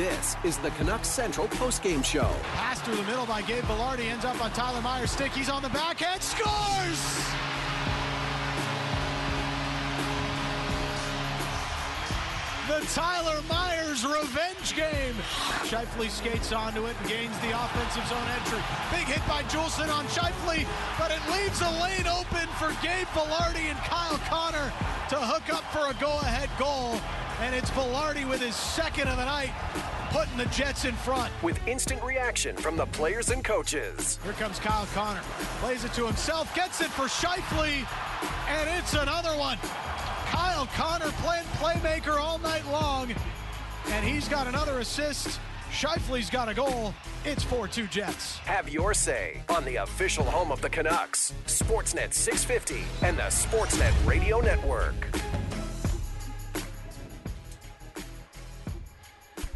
This is the Canucks Central postgame show. Pass through the middle by Gabe Vilardi ends up on Tyler Myers' stick. He's on the backhand, scores! The Tyler Myers revenge game. Scheifele skates onto it and gains the offensive zone entry. Big hit by Juulsen on Scheifele, but it leaves a lane open for Gabe Vilardi and Kyle Connor to hook up for a go-ahead goal. And it's Vilardi with his second of the night, putting the Jets in front. With instant reaction from the players and coaches. Here comes Kyle Connor. Plays it to himself, gets it for Scheifele, and it's another one. Kyle Connor playing playmaker all night long, and he's got another assist. Scheifele's got a goal. It's 4-2 Jets. Have your say on the official home of the Canucks, Sportsnet 650 and the Sportsnet Radio Network.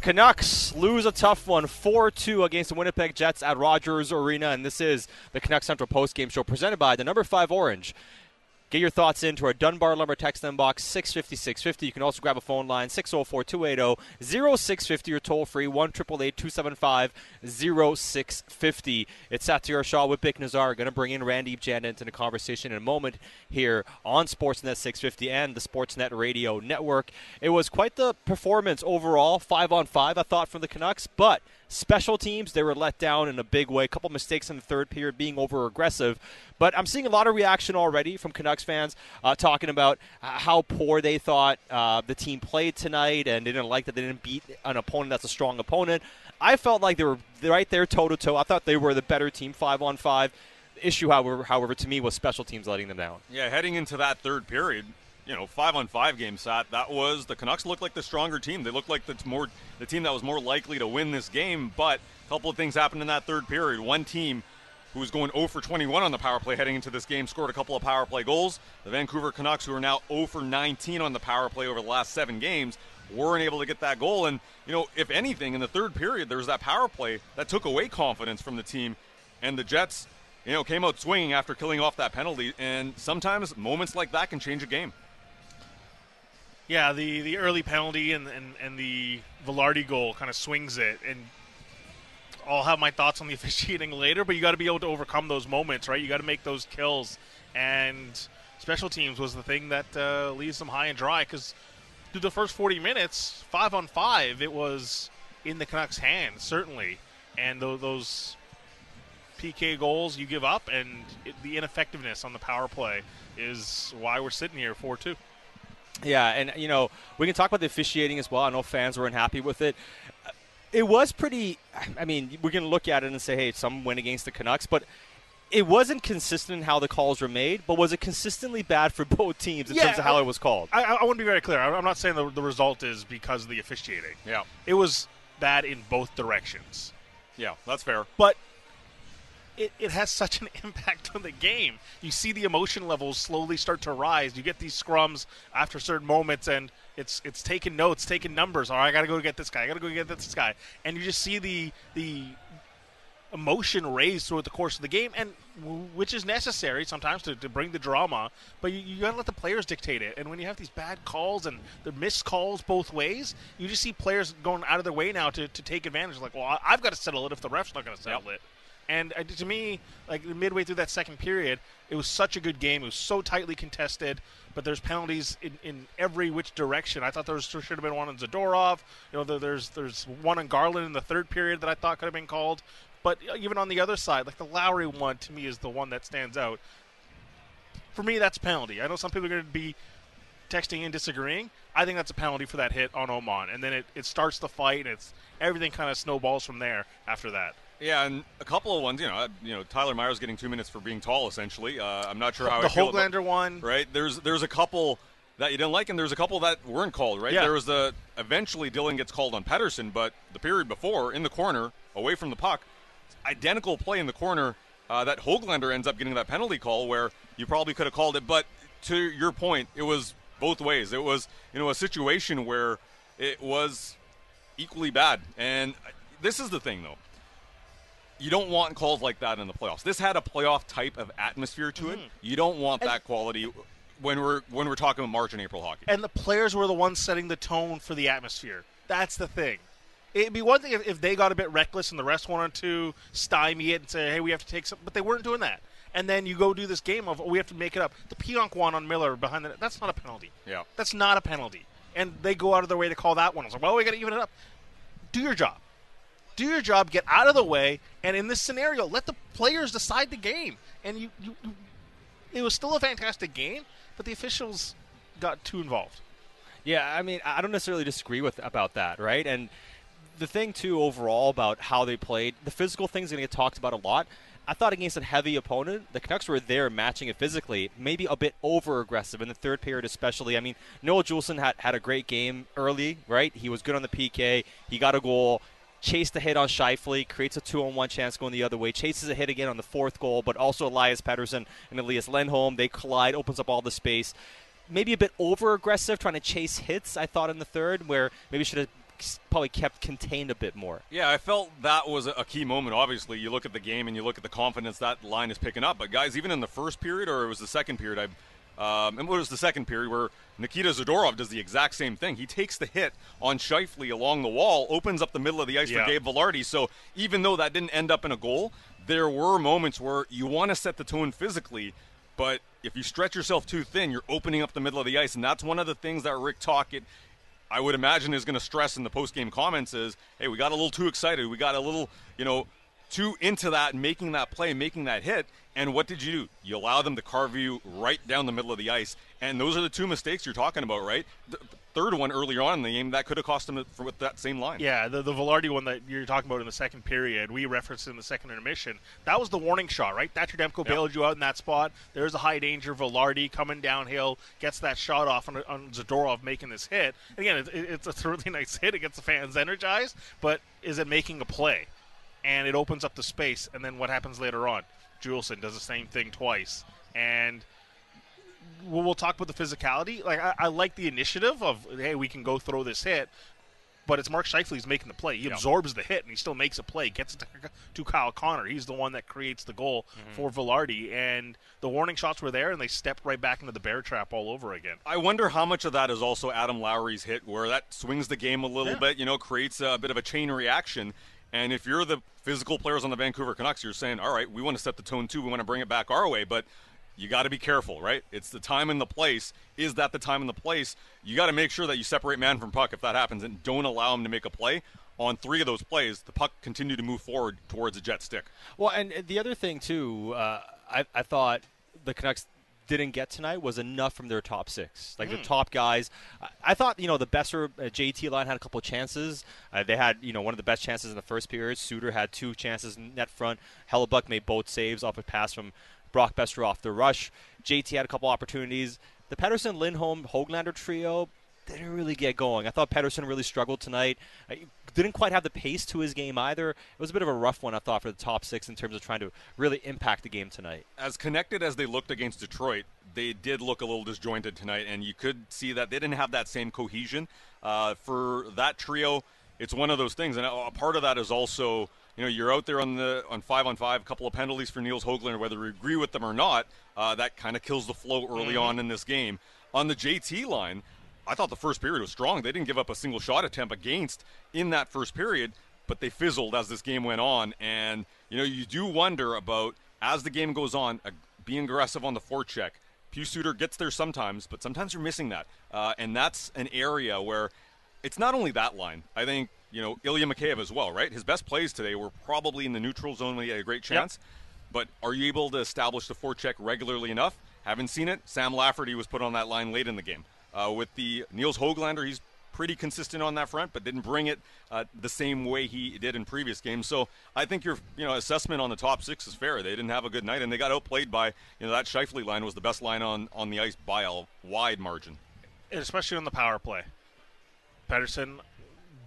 Canucks lose a tough one 4 2 against the Winnipeg Jets at Rogers Arena, and this is the Canucks Central Post Game Show presented by the number 5 Orange. Get your thoughts into our Dunbar Lumber text inbox 650 650. You can also grab a phone line 604 280 0650 or toll free 1 275 0650. It's Satiar Shah with Bik Nizzar. Going to bring in Randy Janda into the conversation in a moment here on Sportsnet 650 and the Sportsnet Radio Network. It was quite the performance overall, 5 on 5, I thought, from the Canucks, but special teams, they were let down in a big way. A couple mistakes in the third period, being over aggressive. But I'm seeing a lot of reaction already from Canucks fans uh, talking about how poor they thought uh, the team played tonight and they didn't like that they didn't beat an opponent that's a strong opponent. I felt like they were right there toe to toe. I thought they were the better team, five on five. The issue, however, however, to me was special teams letting them down. Yeah, heading into that third period, you know, five on five game sat. That was the Canucks looked like the stronger team. They looked like the more the team that was more likely to win this game. But a couple of things happened in that third period. One team who was going 0 for 21 on the power play heading into this game scored a couple of power play goals. The Vancouver Canucks, who are now 0 for 19 on the power play over the last seven games, weren't able to get that goal. And you know, if anything, in the third period, there was that power play that took away confidence from the team, and the Jets. You know, came out swinging after killing off that penalty, and sometimes moments like that can change a game. Yeah, the, the early penalty and, and, and the Vilardi goal kind of swings it. And I'll have my thoughts on the officiating later, but you got to be able to overcome those moments, right? You got to make those kills. And special teams was the thing that uh, leaves them high and dry because through the first 40 minutes, five on five, it was in the Canucks' hands, certainly. And th- those PK goals you give up and it, the ineffectiveness on the power play is why we're sitting here 4 2. Yeah, and you know we can talk about the officiating as well. I know fans were unhappy with it. It was pretty. I mean, we can look at it and say, hey, some win against the Canucks, but it wasn't consistent in how the calls were made. But was it consistently bad for both teams in Yeah, terms of how I- it was called? I, I want to be very clear. I'm not saying the, the result is because of the officiating. Yeah. It was bad in both directions. Yeah, that's fair. But it, it has such an impact on the game. You see the emotion levels slowly start to rise. You get these scrums after certain moments, and it's it's taking notes, taking numbers. All right, I got to go get this guy. I got to go get this guy. And you just see the the emotion raised throughout the course of the game, and w- which is necessary sometimes to, to bring the drama. But you, you got to let the players dictate it. And when you have these bad calls and the missed calls both ways, you just see players going out of their way now to, to take advantage. Like, well, I've got to settle it if the ref's not going to settle it. And uh, to me, like midway through that second period, it was such a good game. It was so tightly contested, but there's penalties in, in every which direction. I thought there, was, there should have been one on Zadorov. You know, there, there's there's one on Garland in the third period that I thought could have been called. But uh, even on the other side, like the Lowry one, to me is the one that stands out. For me, that's penalty. I know some people are going to be texting and disagreeing. I think that's a penalty for that hit on Åman, and then it, it starts the fight, and it's everything kind of snowballs from there after that. Yeah, and a couple of ones, you know, uh, you know, Tyler Myers getting two minutes for being tall. Essentially, uh, I'm not sure how the I feel about- one, right? There's there's a couple that you didn't like, and there's a couple that weren't called, right? Yeah. There was the eventually Dylan gets called on Pettersson, but the period before in the corner, away from the puck, identical play in the corner. Uh, that Hoglander ends up getting that penalty call where you probably could have called it, but to your point, it was both ways. It was you know a situation where it was equally bad, and this is the thing though you don't want calls like that in the playoffs. This had a playoff type of atmosphere to it. Mm-hmm. You don't want that quality when we're when we're talking about March and April hockey. and the players were the ones setting the tone for the atmosphere. That's the thing. It'd be one thing if, if they got a bit reckless and the rest wanted to stymie it and say, "Hey, we have to take some," but they weren't doing that. And then you go do this game of oh, we have to make it up. The Pionk one on Miller behind the net, that's not a penalty. Yeah. That's not a penalty. And they go out of their way to call that one. I was like, well, we got to even it up. Do your job. Do your job. Get out of the way. And in this scenario, let the players decide the game. And you, you, you it was still a fantastic game, but the officials got too involved. Yeah, I mean, I don't necessarily disagree with about that, right? And the thing too, overall, about how they played, the physical things going to get talked about a lot. I thought against a heavy opponent, the Canucks were there matching it physically, maybe a bit over aggressive in the third period, especially. I mean, Noah Juulsen had, had a great game early, right? He was good on the PK, he got a goal, chased a hit on Scheifele, creates a two on one chance going the other way, chases a hit again on the fourth goal, but also Elias Pettersson and Elias Lindholm. They collide, opens up all the space. Maybe a bit over aggressive, trying to chase hits, I thought, in the third, where maybe should have probably kept contained a bit more. Yeah, I felt that was a key moment. Obviously, you look at the game and you look at the confidence that line is picking up. But guys, even in the first period, or it was the second period, I. Um, and what was the second period where Nikita Zadorov does the exact same thing? He takes the hit on Scheifele along the wall, opens up the middle of the ice Yeah. for Gabe Vilardi. So even though that didn't end up in a goal, there were moments where you want to set the tone physically, but if you stretch yourself too thin, you're opening up the middle of the ice, and that's one of the things that Rick Tocchet I would imagine is going to stress in the post game comments is, hey, we got a little too excited. We got a little, you know, too into that, making that play, making that hit. And what did you do? You allow them to carve you right down the middle of the ice. And those are the two mistakes you're talking about, right? The third one earlier on in the game that could have cost them for, with that same line. Yeah, the, the Vilardi one that you're talking about in the second period, we referenced in the second intermission. That was the warning shot, right? Thatcher Demko bailed you out in that spot. There's a high danger. Vilardi coming downhill gets that shot off on, on Zadorov making this hit. Again, it, it, it's a really nice hit. It gets the fans energized, but is it making a play? And it opens up the space, and then what happens later on? Juulsen does the same thing twice. And we'll, we'll talk about the physicality. Like I, I like the initiative of hey, we can go throw this hit, but it's Mark Scheifele's making the play. He absorbs the hit and he still makes a play. Gets it to, to Kyle Connor. He's the one that creates the goal mm-hmm. for Vilardi. And the warning shots were there, and they stepped right back into the bear trap all over again. I wonder how much of that is also Adam Lowry's hit, where that swings the game a little Yeah. bit, you know, creates a bit of a chain reaction. And if you're the physical players on the Vancouver Canucks, you're saying, all right, we want to set the tone too. We want to bring it back our way. But you got to be careful, right? It's the time and the place. Is that the time and the place? You got to make sure that you separate man from puck if that happens and don't allow him to make a play. On three of those plays, the puck continued to move forward towards a jet stick. Well, and the other thing too, uh, I, I thought the Canucks didn't get tonight was enough from their top six, like the top guys. I, I thought you know the Boeser uh, JT line had a couple of chances. Uh, they had you know one of the best chances in the first period. Suter had two chances net front. Hellebuyck made both saves off a pass from Brock Boeser off the rush. JT had a couple opportunities. The Pettersson, Lindholm, Hoglander trio didn't really get going. I thought Pettersson really struggled tonight. He didn't quite have the pace to his game either. It was a bit of a rough one, I thought, for the top six in terms of trying to really impact the game tonight. as connected as they looked against Detroit, they did look a little disjointed tonight, and you could see that they didn't have that same cohesion. Uh, for that trio, it's one of those things, and a part of that is also, you know, you're out there on the on five on five, a couple of penalties for Nils Hoglander, whether we agree with them or not. Uh, that kind of kills the flow early on in this game. On the JT line, I thought the first period was strong. They didn't give up a single shot attempt against in that first period, but they fizzled as this game went on. And you know, you do wonder about as the game goes on, uh, being aggressive on the forecheck. Pius Suter gets there sometimes, but sometimes you're missing that, uh, and that's an area where it's not only that line. I think you know Ilya Mikheyev as well, right? His best plays today were probably in the neutral zone when he had a great chance. But are you able to establish the forecheck regularly enough? Haven't seen it. Sam Lafferty was put on that line late in the game. Uh, with the Nils Hoglander, he's pretty consistent on that front, but didn't bring it uh, the same way he did in previous games. So I think your you know assessment on the top six is fair. They didn't have a good night, and they got outplayed by you know that Scheifele line was the best line on on the ice by a wide margin. especially on the power play. Pettersson,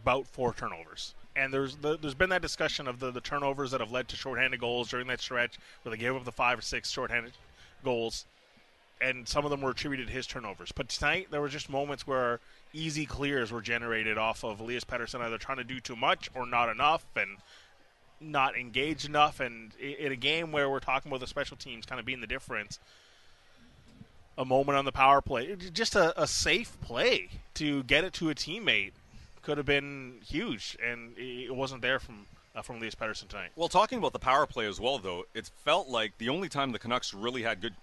about four turnovers. And there's the, there's been that discussion of the, the turnovers that have led to shorthanded goals during that stretch where they gave up the five or six shorthanded goals, and some of them were attributed to his turnovers. But tonight there were just moments where easy clears were generated off of Elias Pettersson either trying to do too much or not enough, and not engaged enough. And in a game where we're talking about the special teams kind of being the difference, a moment on the power play, just a, a safe play to get it to a teammate could have been huge, and it wasn't there from uh, from Elias Pettersson tonight. Well, talking about the power play as well, though, it felt like the only time the Canucks really had good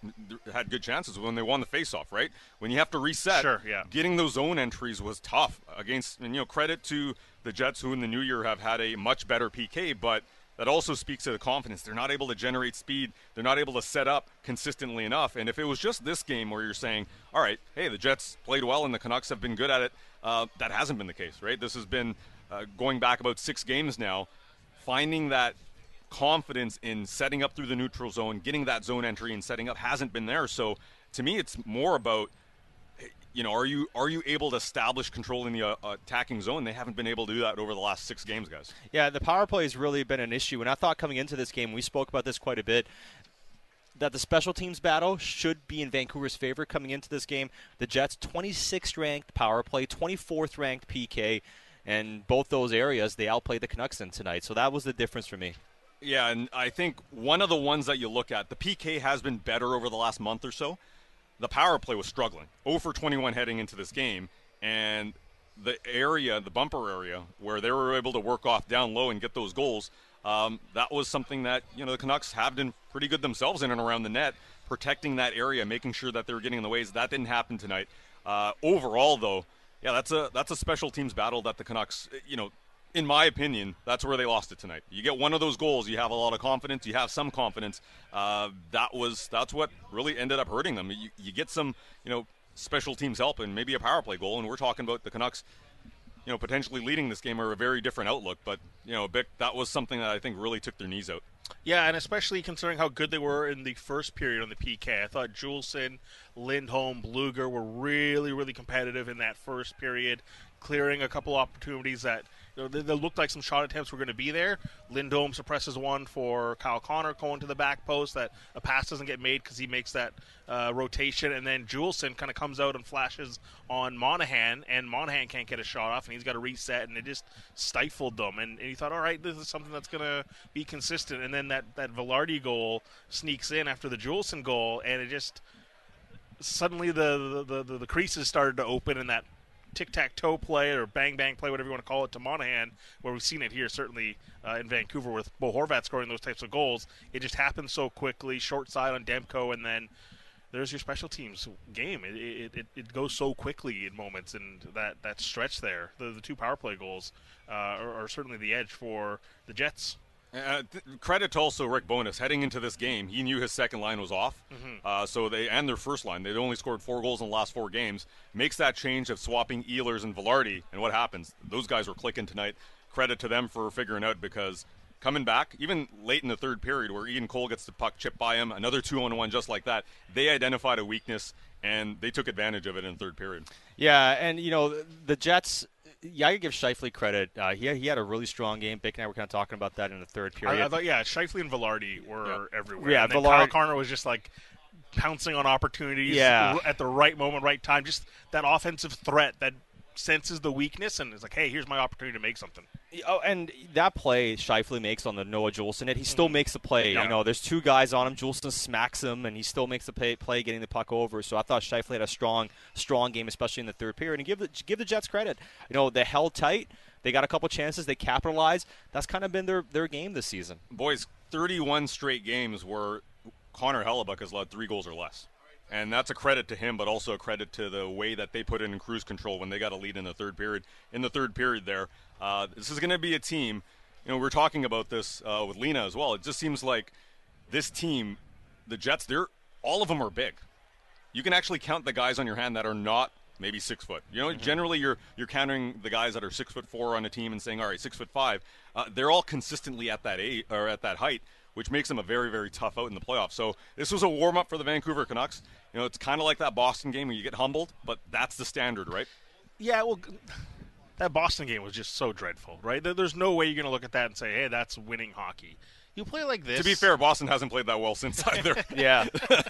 had good chances was when they won the faceoff. Right when you have to reset, sure, yeah. getting those zone entries was tough against. And you know, credit to the Jets, who in the new year have had a much better PK, but that also speaks to the confidence. They're not able to generate speed. They're not able to set up consistently enough. And if it was just this game where you're saying, all right, hey, the Jets played well and the Canucks have been good at it, uh, that hasn't been the case, right? This has been uh, going back about six games now finding that confidence in setting up through the neutral zone, getting that zone entry and setting up hasn't been there. So to me, it's more about you know, are you are you able to establish control in the uh, attacking zone? They haven't been able to do that over the last six games, guys. Yeah, the power play has really been an issue, and I thought coming into this game, we spoke about this quite a bit. That the special teams battle should be in Vancouver's favor coming into this game. The Jets, 26th ranked power play, 24th ranked PK and both those areas they outplayed the Canucks in tonight. So that was the difference for me. Yeah, and I think one of the ones that you look at, the PK has been better over the last month or so. The power play was struggling. 0 for 21 heading into this game, and the area, the bumper area, where they were able to work off down low and get those goals, um, that was something that you know the Canucks have been pretty good themselves in and around the net, protecting that area, making sure that they were getting in the ways. That didn't happen tonight. Uh, overall, though, yeah, that's a that's a special teams battle that the Canucks, you know, in my opinion, that's where they lost it tonight. You get one of those goals, you have a lot of confidence, you have some confidence. Uh, that was that's what really ended up hurting them. You, you get some, you know, special teams help and maybe a power play goal, and we're talking about the Canucks, you know, potentially leading this game or a very different outlook. But you know, Bik, that was something that I think really took their knees out. Yeah, and especially considering how good they were in the first period on the PK. I thought Juulsen, Lindholm, Blueger were really, really competitive in that first period, clearing a couple opportunities that they, looked like some shot attempts were going to be there. Lindholm suppresses one for Kyle Connor going to the back post that a pass doesn't get made because he makes that uh, rotation, and then Juulsen kind of comes out and flashes on Monahan, and Monahan can't get a shot off, and he's got to reset, and it just stifled them. And, and he thought, all right, this is something that's going to be consistent. And then that that Vilardi goal sneaks in after the Juulsen goal, and it just suddenly the the, the, the creases started to open, and that tic tac toe play or bang bang play, whatever you want to call it, to Monahan, where we've seen it here, certainly uh, in Vancouver with Bo Horvat scoring those types of goals. It just happens so quickly, short side on Demko, and then there's your special teams game. It, it, it, goes so quickly in moments, and that, that stretch there, the, the two power play goals, uh, are, are certainly the edge for the Jets. Uh, th- credit to also Rick Bowness. heading into this game. He knew his second line was off, mm-hmm. uh, so they and their first line. They'd only scored four goals in the last four games. Makes that change of swapping Ehlers and Vilardi, and what happens? Those guys were clicking tonight. Credit to them for figuring out because coming back, even late in the third period, where Ian Cole gets the puck chipped by him, another two on one just like that. They identified a weakness and they took advantage of it in the third period. Yeah, and you know the Jets yeah, I give Scheifele credit. Uh, he, he had a really strong game. Bik and I were kind of talking about that in the third period. I, I thought, yeah, Scheifele and Vilardi were yeah. everywhere. Yeah, and Vilardi. Kyle Connor was just like pouncing on opportunities yeah. at the right moment, right time. Just that offensive threat that senses the weakness and is like, hey, here's my opportunity to make something. Oh, and that play Scheifele makes on the Noah Juulsen, he still mm-hmm. makes the play. Yeah. You know, there's two guys on him. Juulsen smacks him, and he still makes the play, play getting the puck over. So I thought Scheifele had a strong, strong game, especially in the third period. And give the give the Jets credit. You know, they held tight. They got a couple chances. They capitalized. That's kind of been their their game this season. Boys, 31 straight games where Connor Hellebuyck has led three goals or less and that's a credit to him, but also a credit to the way that they put it in cruise control when they got a lead in the third period. In the third period, there, uh, this is going to be a team. You know, we are talking about this uh, with Lena as well. It just seems like this team, the Jets, they're all of them are big. You can actually count the guys on your hand that are not maybe six foot. You know, mm-hmm. generally you're you're counting the guys that are six foot four on a team and saying, all right, six foot five. Uh, they're all consistently at that eight or at that height which makes them a very, very tough out in the playoffs. So this was a warm up for the Vancouver Canucks. You know, it's kind of like that Boston game where you get humbled, but that's the standard, right? Yeah, well, that Boston game was just so dreadful, right? There's no way you're going to look at that and say, hey, that's winning hockey. You play like this. To be fair, Boston hasn't played that well since either. yeah.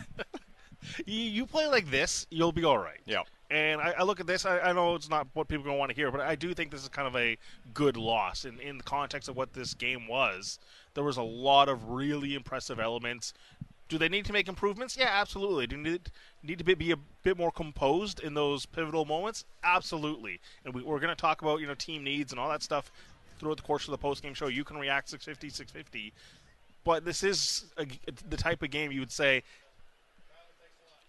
you, you play like this, you'll be all right. Yeah. And I, I, look at this. I, I, know it's not what people are going to want to hear, but I do think this is kind of a good loss in, in the context of what this game was. There was a lot of really impressive elements. Do they need to make improvements? Yeah, absolutely. Do need, need to be, be a bit more composed in those pivotal moments? Absolutely. And we, are going to talk about you know team needs and all that stuff throughout the course of the post game show. You can react 650, 650. But this is a, the type of game you would say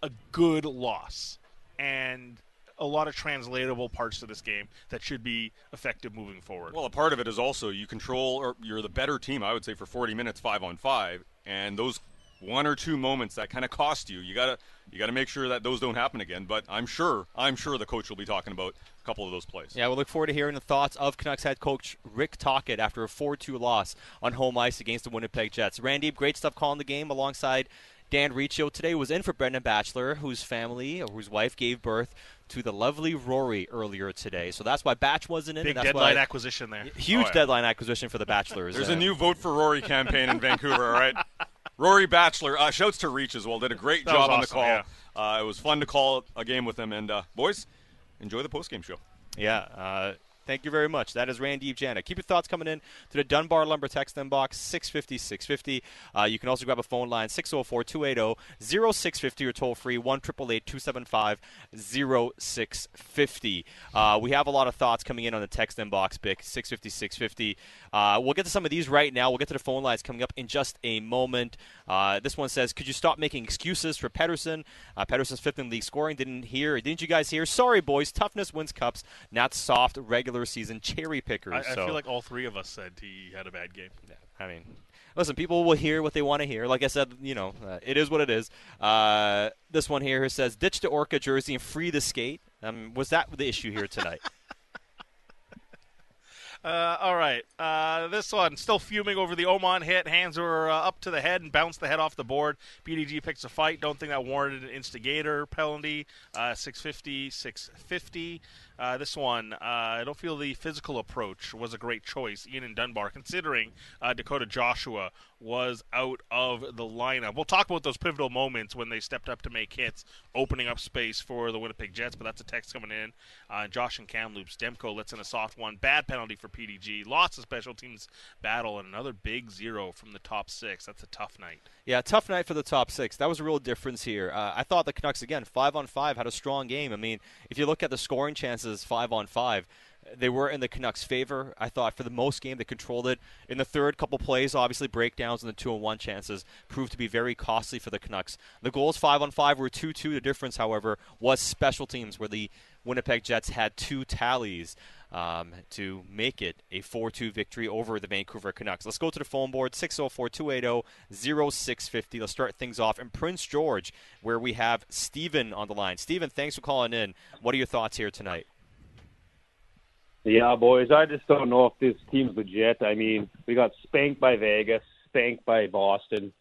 a good loss. And a lot of translatable parts to this game that should be effective moving forward. Well, a part of it is also you control, or you're the better team, I would say, for 40 minutes, five on five, and those one or two moments that kind of cost you, you gotta you gotta make sure that those don't happen again. But I'm sure, I'm sure the coach will be talking about a couple of those plays. Yeah, we we'll look forward to hearing the thoughts of Canucks head coach Rick Tocchet after a 4-2 loss on home ice against the Winnipeg Jets. Randy, great stuff calling the game alongside Dan Riccio today was in for Brendan Batchelor, whose family or whose wife gave birth to the lovely Rory earlier today. So that's why Batch wasn't in. Big that's deadline why, acquisition there. Huge oh, yeah. deadline acquisition for the Batchelors. There's uh, a new vote for Rory campaign in Vancouver. All right, Rory Batchelor. Uh, shouts to Reach as well. Did a great that job on the call. Yeah. Uh, it was fun to call a game with him. And uh, boys, enjoy the post game show. Yeah. Thank you very much. That is Randy Janda. Keep your thoughts coming in to the Dunbar Lumber text inbox 650 650. Uh, you can also grab a phone line 604 280 0650 or toll free 1 275 0650. Uh, we have a lot of thoughts coming in on the text inbox, Bik 650 650. Uh, we'll get to some of these right now. We'll get to the phone lines coming up in just a moment. Uh, this one says, "Could you stop making excuses for Pettersson? Uh, Pettersson's fifth in league scoring. Didn't hear? Didn't you guys hear? Sorry, boys. Toughness wins cups, not soft regular season cherry pickers." I, I so. feel like all three of us said he had a bad game. Yeah, I mean, listen, people will hear what they want to hear. Like I said, you know, uh, it is what it is. Uh, this one here says, "Ditch the Orca jersey and free the skate." Um, was that the issue here tonight? Uh, all right. Uh, this one, still fuming over the Åman hit. Hands were uh, up to the head and bounced the head off the board. PDG picks a fight. Don't think that warranted an instigator penalty. Uh, 650, 650. Uh, this one, uh, I don't feel the physical approach was a great choice, Ian and Dunbar, considering uh, Dakota Joshua was out of the lineup. We'll talk about those pivotal moments when they stepped up to make hits, opening up space for the Winnipeg Jets, but that's a text coming in. Uh, Josh and Kamloops. Demko lets in a soft one. Bad penalty for PDG. Lots of special teams battle, and another big zero from the top six. That's a tough night. Yeah, tough night for the top six. That was a real difference here. Uh, I thought the Canucks, again, five on five, had a strong game. I mean, if you look at the scoring chances, five on five, they were in the Canucks' favor. I thought for the most game they controlled it. In the third couple plays, obviously breakdowns and the two on one chances proved to be very costly for the Canucks. The goals five on five were two two. The difference, however, was special teams where the Winnipeg Jets had two tallies um, to make it a 4 2 victory over the Vancouver Canucks. Let's go to the phone board 604 280 0650. Let's start things off in Prince George, where we have Stephen on the line. Stephen, thanks for calling in. What are your thoughts here tonight? Yeah, boys, I just don't know if this team's legit. I mean, we got spanked by Vegas, spanked by Boston,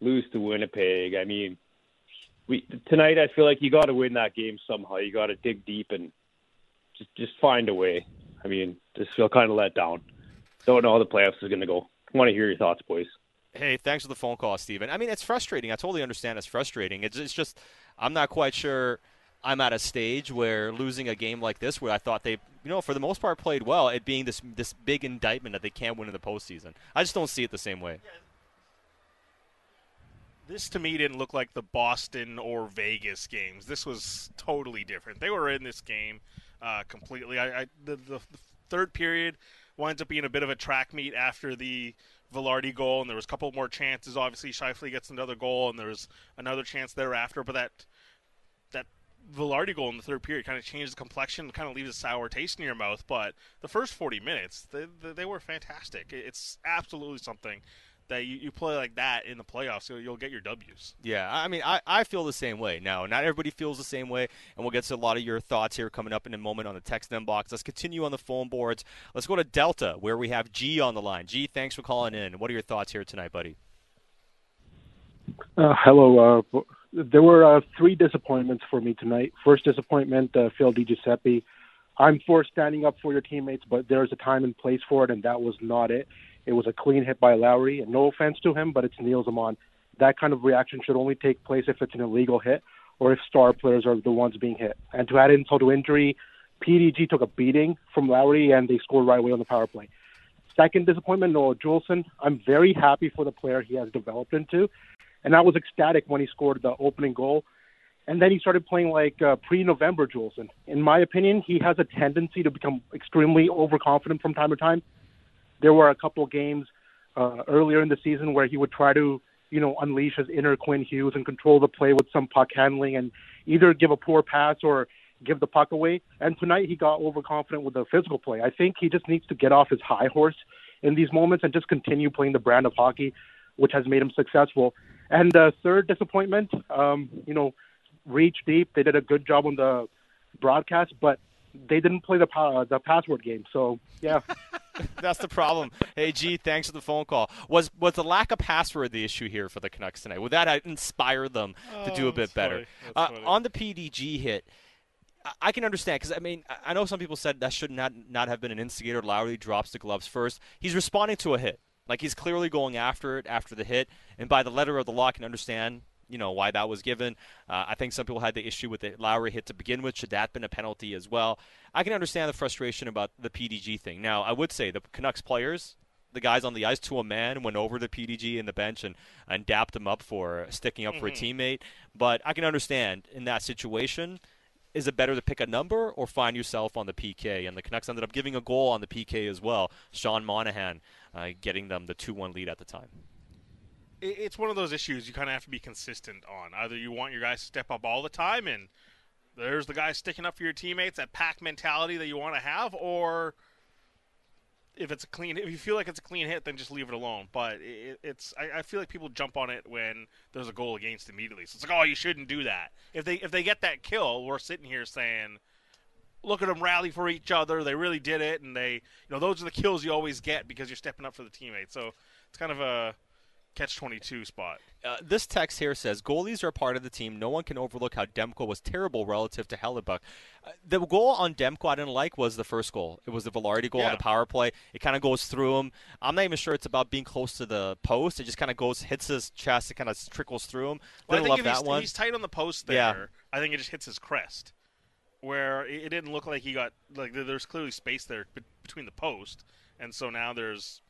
lose to Winnipeg. I mean, we tonight I feel like you got to win that game somehow. You got to dig deep and just just find a way. I mean, just feel kind of let down. Don't know how the playoffs is going to go. I Want to hear your thoughts, boys. Hey, thanks for the phone call, Steven. I mean, it's frustrating. I totally understand it's frustrating. It's, it's just I'm not quite sure I'm at a stage where losing a game like this, where I thought they, you know, for the most part played well, it being this this big indictment that they can't win in the postseason. I just don't see it the same way. This to me didn't look like the Boston or Vegas games. This was totally different. They were in this game uh, completely. I, I the, the, third period winds up being a bit of a track meet after the Vilardi goal, and there was a couple more chances. Obviously, Scheifele gets another goal, and there was another chance thereafter. But that that Vilardi goal in the third period kind of changed the complexion, kind of leaves a sour taste in your mouth. But the first 40 minutes, they, they, they were fantastic. It's absolutely something that you, you play like that in the playoffs, so you'll get your W's. Yeah, I mean, I, I feel the same way. Now, not everybody feels the same way, and we'll get to a lot of your thoughts here coming up in a moment on the text inbox. Let's continue on the phone boards. Let's go to Delta, where we have G on the line. G, thanks for calling in. What are your thoughts here tonight, buddy? Uh, hello. Uh, there were uh, three disappointments for me tonight. First disappointment, uh, Phil DiGiuseppe. I'm for standing up for your teammates, but there's a time and place for it, and that was not it. It was a clean hit by Lowry, and no offense to him, but it's Nils Åman. That kind of reaction should only take place if it's an illegal hit or if star players are the ones being hit. And to add insult to injury, PDG took a beating from Lowry, and they scored right away on the power play. Second disappointment, Noah Juulsen. I'm very happy for the player he has developed into, and I was ecstatic when he scored the opening goal. And then he started playing like uh, pre-November Juulsen. In my opinion, he has a tendency to become extremely overconfident from time to time. There were a couple games uh, earlier in the season where he would try to, you know, unleash his inner Quinn Hughes and control the play with some puck handling and either give a poor pass or give the puck away. And tonight he got overconfident with the physical play. I think he just needs to get off his high horse in these moments and just continue playing the brand of hockey which has made him successful. And uh, third disappointment, um, you know, reach deep. They did a good job on the broadcast, but they didn't play the uh, the password game. So yeah, that's the problem. Hey, G, thanks for the phone call. Was was the lack of password the issue here for the Canucks tonight? Would that inspire them oh, to do a bit better? Uh, on the PDG hit. I can understand because I mean I know some people said that should not not have been an instigator. Lowry drops the gloves first. He's responding to a hit. Like he's clearly going after it after the hit, and by the letter of the law, I can understand you know why that was given. Uh, I think some people had the issue with the Lowry hit to begin with. Should that been a penalty as well? I can understand the frustration about the PDG thing. Now, I would say the Canucks players, the guys on the ice to a man, went over to PDG in the bench and and dapped him up for sticking up mm-hmm. for a mm-hmm. teammate. But I can understand in that situation. Is it better to pick a number or find yourself on the PK? And the Canucks ended up giving a goal on the PK as well. Sean Monahan uh, getting them the 2 1 lead at the time. It's one of those issues you kind of have to be consistent on. Either you want your guys to step up all the time and there's the guy sticking up for your teammates, that pack mentality that you want to have, or if it's a clean, if you feel like it's a clean hit, then just leave it alone. But it, it's, I, I, feel like people jump on it when there's a goal against immediately. So it's like, oh, you shouldn't do that. If they if they get that kill, we're sitting here saying, look at them rally for each other. They really did it, and they, you know, those are the kills you always get because you're stepping up for the teammate. So it's kind of a catch 22 spot. Uh, this text here says goalies are part of the team. No one can overlook how Demko was terrible relative to Hellebuyck. Uh, the goal on Demko I didn't like was the first goal. It was the Vilardi goal yeah. on the power play. It kind of goes through him. I'm not even sure it's about being close to the post. It just kind of goes, hits his chest. It kind of trickles through him. Well, didn't I think love that one. He's tight on the post there. Yeah. I think it just hits his crest where it didn't look like he got like there's clearly space there between the post, and so now there's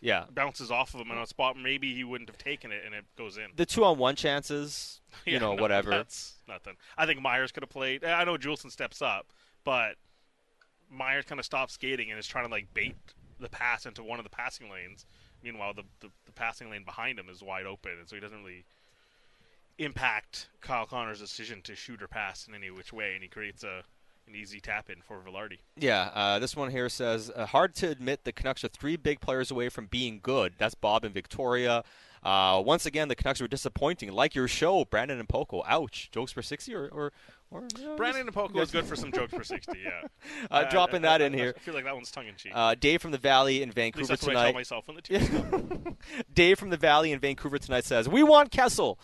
yeah bounces off of him in a spot maybe he wouldn't have taken it and it goes in. The two on one chances, you yeah, know, no, whatever. That's nothing. I think Myers could have played. I know Juulsen steps up, but Myers kind of stops skating and is trying to like bait the pass into one of the passing lanes. Meanwhile, the, the, the passing lane behind him is wide open, and so he doesn't really impact Kyle Connor's decision to shoot or pass in any which way, and he creates a an easy tap in for Vilardi. Yeah, uh, this one here says uh, hard to admit the Canucks are three big players away from being good. That's Bob and Victoria. Uh, once again, the Canucks were disappointing, like your show, Brandon and Poco. Ouch, jokes for sixty or. or or, know, Brandon and Poco is good for some jokes for 60, yeah. Uh, dropping that in here. I feel like that one's tongue in cheek. Uh, Dave from the Valley in Vancouver At least that's tonight. I tell myself when the Dave from the Valley in Vancouver tonight says, "We want Kessel."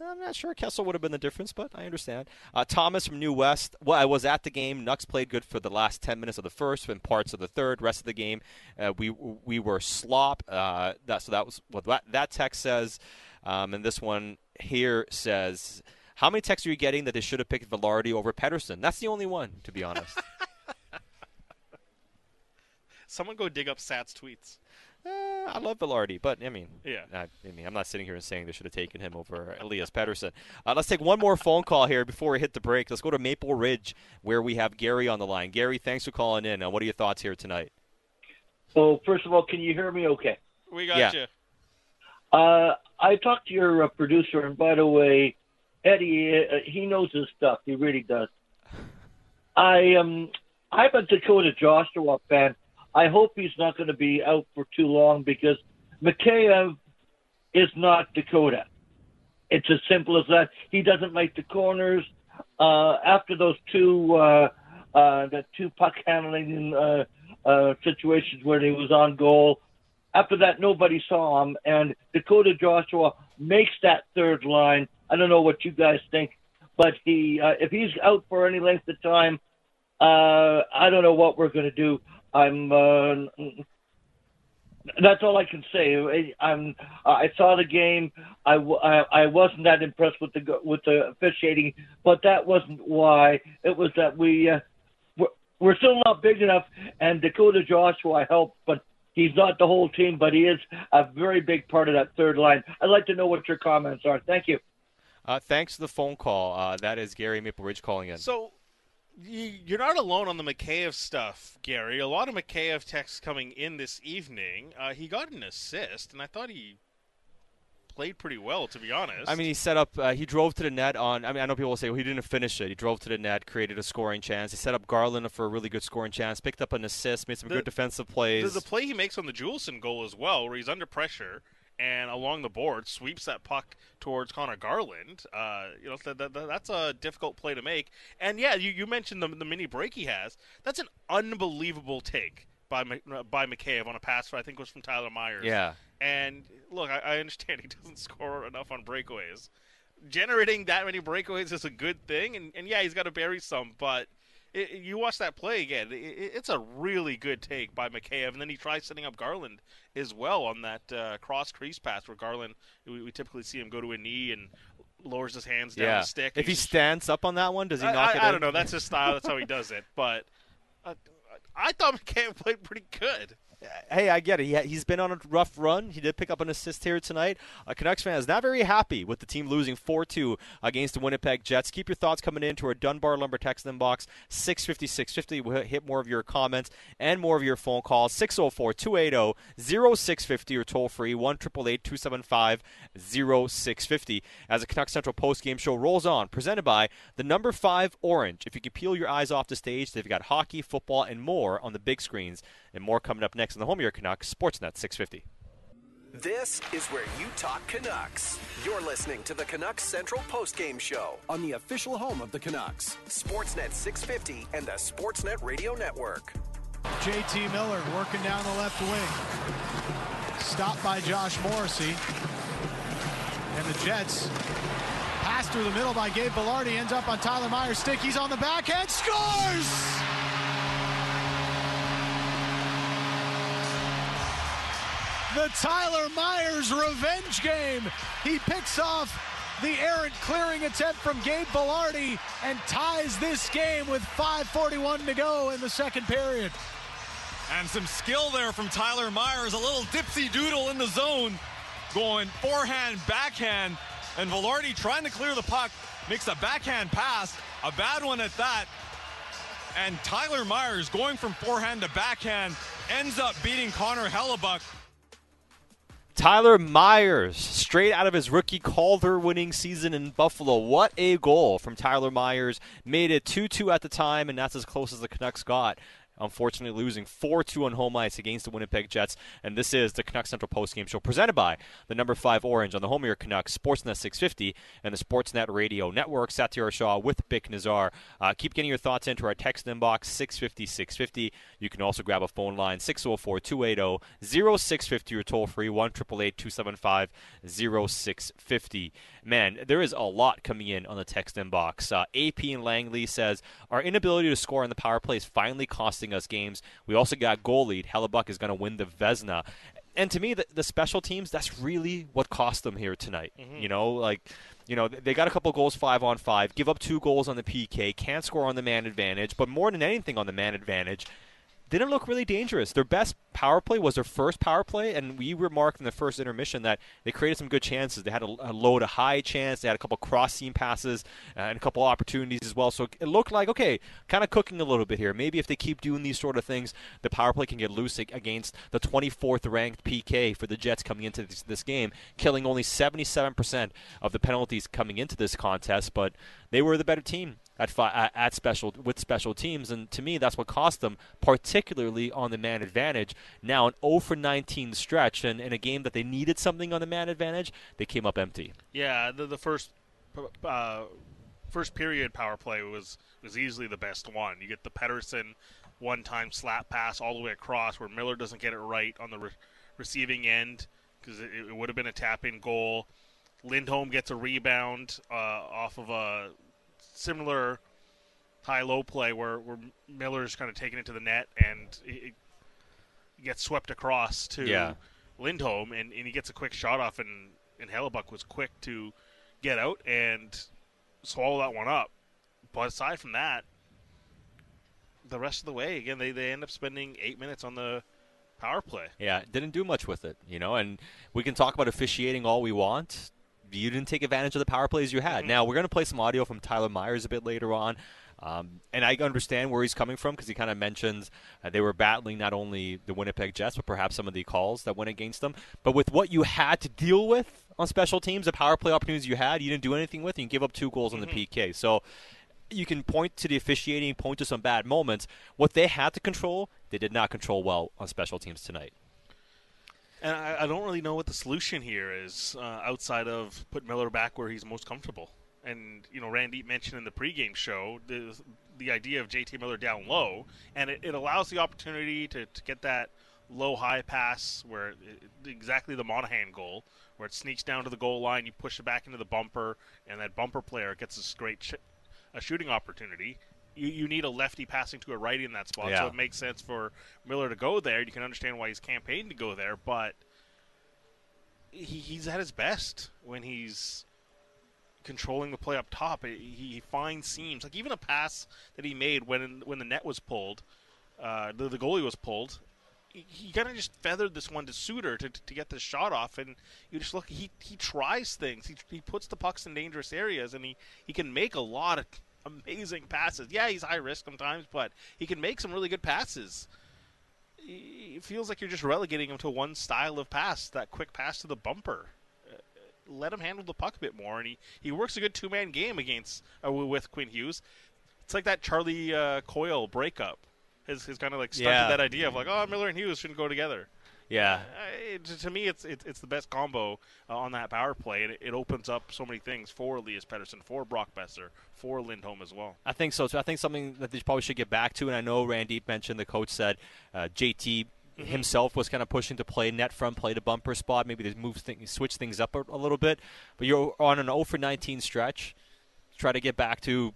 I'm not sure Kessel would have been the difference, but I understand. Uh, Thomas from New West. Well, I was at the game. Nucks played good for the last 10 minutes of the first and parts of the third. Rest of the game, uh, we we were slop. Uh, that, so that was what that, that text says. Um, and this one here says, "How many texts are you getting that they should have picked Vilardi over Pettersson?" That's the only one, to be honest. Someone go dig up Sat's tweets. Eh, I love Vilardi, but I mean, yeah. I, I, mean, I'm not sitting here and saying they should have taken him over Elias Pettersson. Uh, let's take one more phone call here before we hit the break. Let's go to Maple Ridge, where we have Gary on the line. Gary, thanks for calling in. Uh, what are your thoughts here tonight? Well, first of all, can you hear me? Okay. We got yeah. you. Uh, I talked to your uh, producer, and by the way, Eddie, uh, he knows his stuff. He really does. I um, I'm a Dakota Joshua fan. I hope he's not going to be out for too long because Mikheyev is not Dakota. It's as simple as that. He doesn't make the corners. Uh, after those two, uh, uh, two puck handling uh, uh, situations where he was on goal, after that nobody saw him. And Dakota Joshua makes that third line. I don't know what you guys think, but he, uh, if he's out for any length of time, uh, I don't know what we're going to do. I'm. Uh, that's all I can say. I'm. I saw the game. I, I, I wasn't that impressed with the with the officiating, but that wasn't why. It was that we uh, we're, we're still not big enough, and Dakota Joshua helped, but He's not the whole team, but he is a very big part of that third line. I'd like to know what your comments are. Thank you. Uh, thanks for the phone call. Uh, that is Gary Maple Ridge calling in. So you're not alone on the Mikheyev stuff, Gary. A lot of Mikheyev texts coming in this evening. Uh, he got an assist, and I thought he played pretty well, to be honest. I mean, he set up. Uh, he drove to the net on. I mean, I know people will say, "Well, he didn't finish it." He drove to the net, created a scoring chance. He set up Garland for a really good scoring chance. Picked up an assist, made some The- good defensive plays. the, the play he makes on the Juulsen goal as well, where he's under pressure and along the board sweeps that puck towards Connor Garland. Uh, you know, that, that, that's a difficult play to make. And yeah, you, you mentioned the, the mini break he has. That's an unbelievable take by Mc- by Mikheyev on a pass. I think was from Tyler Myers. yeah. And look, I, I understand he doesn't score enough on breakaways. Generating that many breakaways is a good thing, and, and yeah, he's got to bury some. But it, you watch that play again; it, it- it's a really good take by Mikheyev, and then he tries setting up Garland as well on that uh, cross crease pass where Garland we, we typically see him go to a knee and lowers his hands down Yeah. the stick. If he just- stands up on that one, does he I, knock I, it I in? don't know. That's his style. That's how he does it. But uh, I thought Mikheyev played pretty good. Hey, I get it. He, he's been on a rough run. He did pick up an assist here tonight. A Canucks fan is not very happy with the team losing 4-2 against the Winnipeg Jets. Keep your thoughts coming in to our Dunbar Lumber text inbox, 650-650. We'll hit more of your comments and more of your phone calls, 604-280-0650 or toll free, 1-888-275-0650 as the Canucks Central post-game show rolls on, presented by the number 5 Orange. If you can peel your eyes off the stage, they've got hockey, football, and more on the big screens. And more coming up next on the home of your Canucks, Sportsnet 650. This is where you talk Canucks. You're listening to the Canucks Central Postgame Show on the official home of the Canucks, Sportsnet 650 and the Sportsnet Radio Network. JT Miller working down the left wing. Stopped by Josh Morrissey. And the Jets pass through the middle by Gabe Vilardi. Ends up on Tyler Myers' stick. He's on the backhand. Scores! The Tyler Myers revenge game. He picks off the errant clearing attempt from Gabe Vilardi and ties this game with 5.41 to go in the second period. And some skill there from Tyler Myers. A little dipsy doodle in the zone. Going forehand, backhand. And Vilardi trying to clear the puck. Makes a backhand pass. A bad one at that. And Tyler Myers going from forehand to backhand ends up beating Connor Hellebuyck. Tyler Myers, straight out of his rookie Calder winning season in Buffalo. What a goal from Tyler Myers. Made it 2 2 at the time, and that's as close as the Canucks got. Unfortunately, losing 4 2 on home ice against the Winnipeg Jets. And this is the Canucks Central Post Game Show presented by the number 5 Orange on the home of your Canucks, Sportsnet 650, and the Sportsnet Radio Network. Satiar Shah with Bik Nizzar. Uh, keep getting your thoughts into our text inbox, 650 650. You can also grab a phone line, 604 280 0650, or toll free, 1 275 0650. Man, there is a lot coming in on the text inbox. Uh, AP and Langley says, Our inability to score on the power play is finally costing us games. We also got goal lead. Hellebuyck is going to win the Vezina. And to me, the, the special teams, that's really what cost them here tonight. Mm-hmm. You know, like, you know, they got a couple goals five on five, give up two goals on the PK, can't score on the man advantage, but more than anything on the man advantage, didn't look really dangerous. Their best power play was their first power play, and we remarked in the first intermission that they created some good chances. They had a, a low to high chance. They had a couple cross seam passes uh, and a couple opportunities as well. So it looked like okay, kind of cooking a little bit here. Maybe if they keep doing these sort of things, the power play can get loose against the 24th ranked PK for the Jets coming into this, this game, killing only 77% of the penalties coming into this contest. But they were the better team at, fi- at special with special teams, and to me, that's what cost them, particularly on the man advantage. Now an 0 for 19 stretch, and in a game that they needed something on the man advantage, they came up empty. Yeah, the, the first uh, first period power play was was easily the best one. You get the Pettersson one time slap pass all the way across where Miller doesn't get it right on the re- receiving end because it, it would have been a tap in goal. Lindholm gets a rebound uh, off of a similar high low play where, where Miller's kind of taking it to the net and it, gets swept across to Yeah. Lindholm and, and he gets a quick shot off and, and Hellebuyck was quick to get out and swallow that one up. But aside from that, the rest of the way, again, they, they end up spending eight minutes on the power play. Yeah, didn't do much with it, you know. And we can talk about officiating all we want. You didn't take advantage of the power plays you had. Mm-hmm. Now we're going to play some audio from Tyler Myers a bit later on. Um, and I understand where he's coming from because he kind of mentions uh, they were battling not only the Winnipeg Jets, but perhaps some of the calls that went against them. But with what you had to deal with on special teams, the power play opportunities you had, you didn't do anything with, and you give up two goals on the PK. So you can point to the officiating, point to some bad moments. What they had to control, they did not control well on special teams tonight. And I, I don't really know what the solution here is uh, outside of put Miller back where he's most comfortable. And you know, Randy mentioned in the pregame show the the idea of JT Miller down low, and it, it allows the opportunity to, to get that low high pass where it, exactly the Monahan goal, where it sneaks down to the goal line, you push it back into the bumper, and that bumper player gets this great sh- a shooting opportunity. You, you need a lefty passing to a righty in that spot, so it makes sense for Miller to go there. You can understand why he's campaigned to go there, but he, he's at his best when he's controlling the play up top. He, he finds seams, like even a pass that he made when when the net was pulled, uh, the, the goalie was pulled. He, he kind of just feathered this one to Suter to, to get the shot off, and you just look. He he tries things. He, he puts the pucks in dangerous areas, and he, he can make a lot of amazing passes. Yeah, he's high risk sometimes, but he can make some really good passes. It feels like you're just relegating him to one style of pass, that quick pass to the bumper let him handle the puck a bit more, and he, he works a good two man game against uh, with Quinn Hughes. It's like that Charlie uh, Coyle breakup. Has, has kind of like started Yeah. that idea of like, oh, Miller and Hughes shouldn't go together. Yeah. Uh, it, to me, it's it, it's the best combo uh, on that power play, and it, it opens up so many things for Elias Pettersson, for Brock Boeser, for Lindholm as well. I think so. So I think something that they probably should get back to, and I know Randy mentioned the coach said uh, JT himself was kind of pushing to play net front, play the bumper spot. Maybe they move things, switch things up a, a little bit. But you're on an 0 for 19 stretch. Try to get back to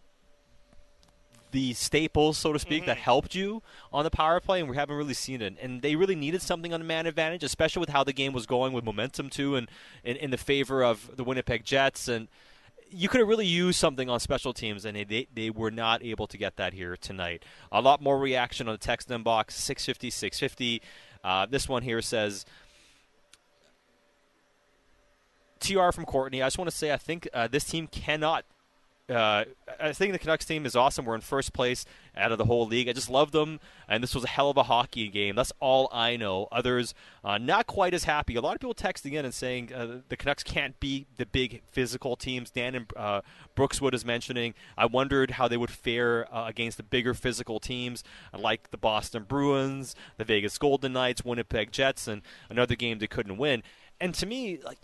the staples, so to speak, that helped you on the power play, and we haven't really seen it. And they really needed something on the man advantage, especially with how the game was going with momentum too, and in, in the favor of the Winnipeg Jets. And you could have really used something on special teams, and they, they were not able to get that here tonight. A lot more reaction on the text inbox 650, 650. Uh, this one here says. TR from Courtenay. I just want to say I think uh, this team cannot uh, I think the Canucks team is awesome. We're in first place out of the whole league. I just love them, and this was a hell of a hockey game. That's all I know. Others uh, not quite as happy. A lot of people texting in and saying uh, the Canucks can't beat the big physical teams. Dan and uh, Brookswood is mentioning. I wondered how they would fare uh, against the bigger physical teams like the Boston Bruins, the Vegas Golden Knights, Winnipeg Jets, and another game they couldn't win. And to me, like.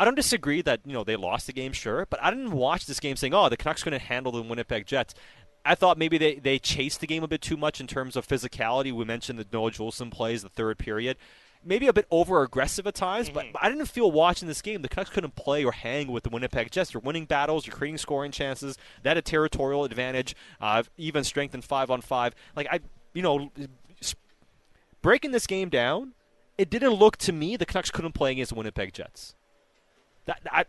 I don't disagree that you know they lost the game, sure, but I didn't watch this game saying, "Oh, the Canucks going to handle the Winnipeg Jets." I thought maybe they, they chased the game a bit too much in terms of physicality. We mentioned that Noah Juulsen plays the third period, maybe a bit over aggressive at times. But, but I didn't feel watching this game the Canucks couldn't play or hang with the Winnipeg Jets. You're winning battles, you're creating scoring chances. That a territorial advantage, uh, even strength in five on five. Like I, you know, breaking this game down, it didn't look to me the Canucks couldn't play against the Winnipeg Jets. That I,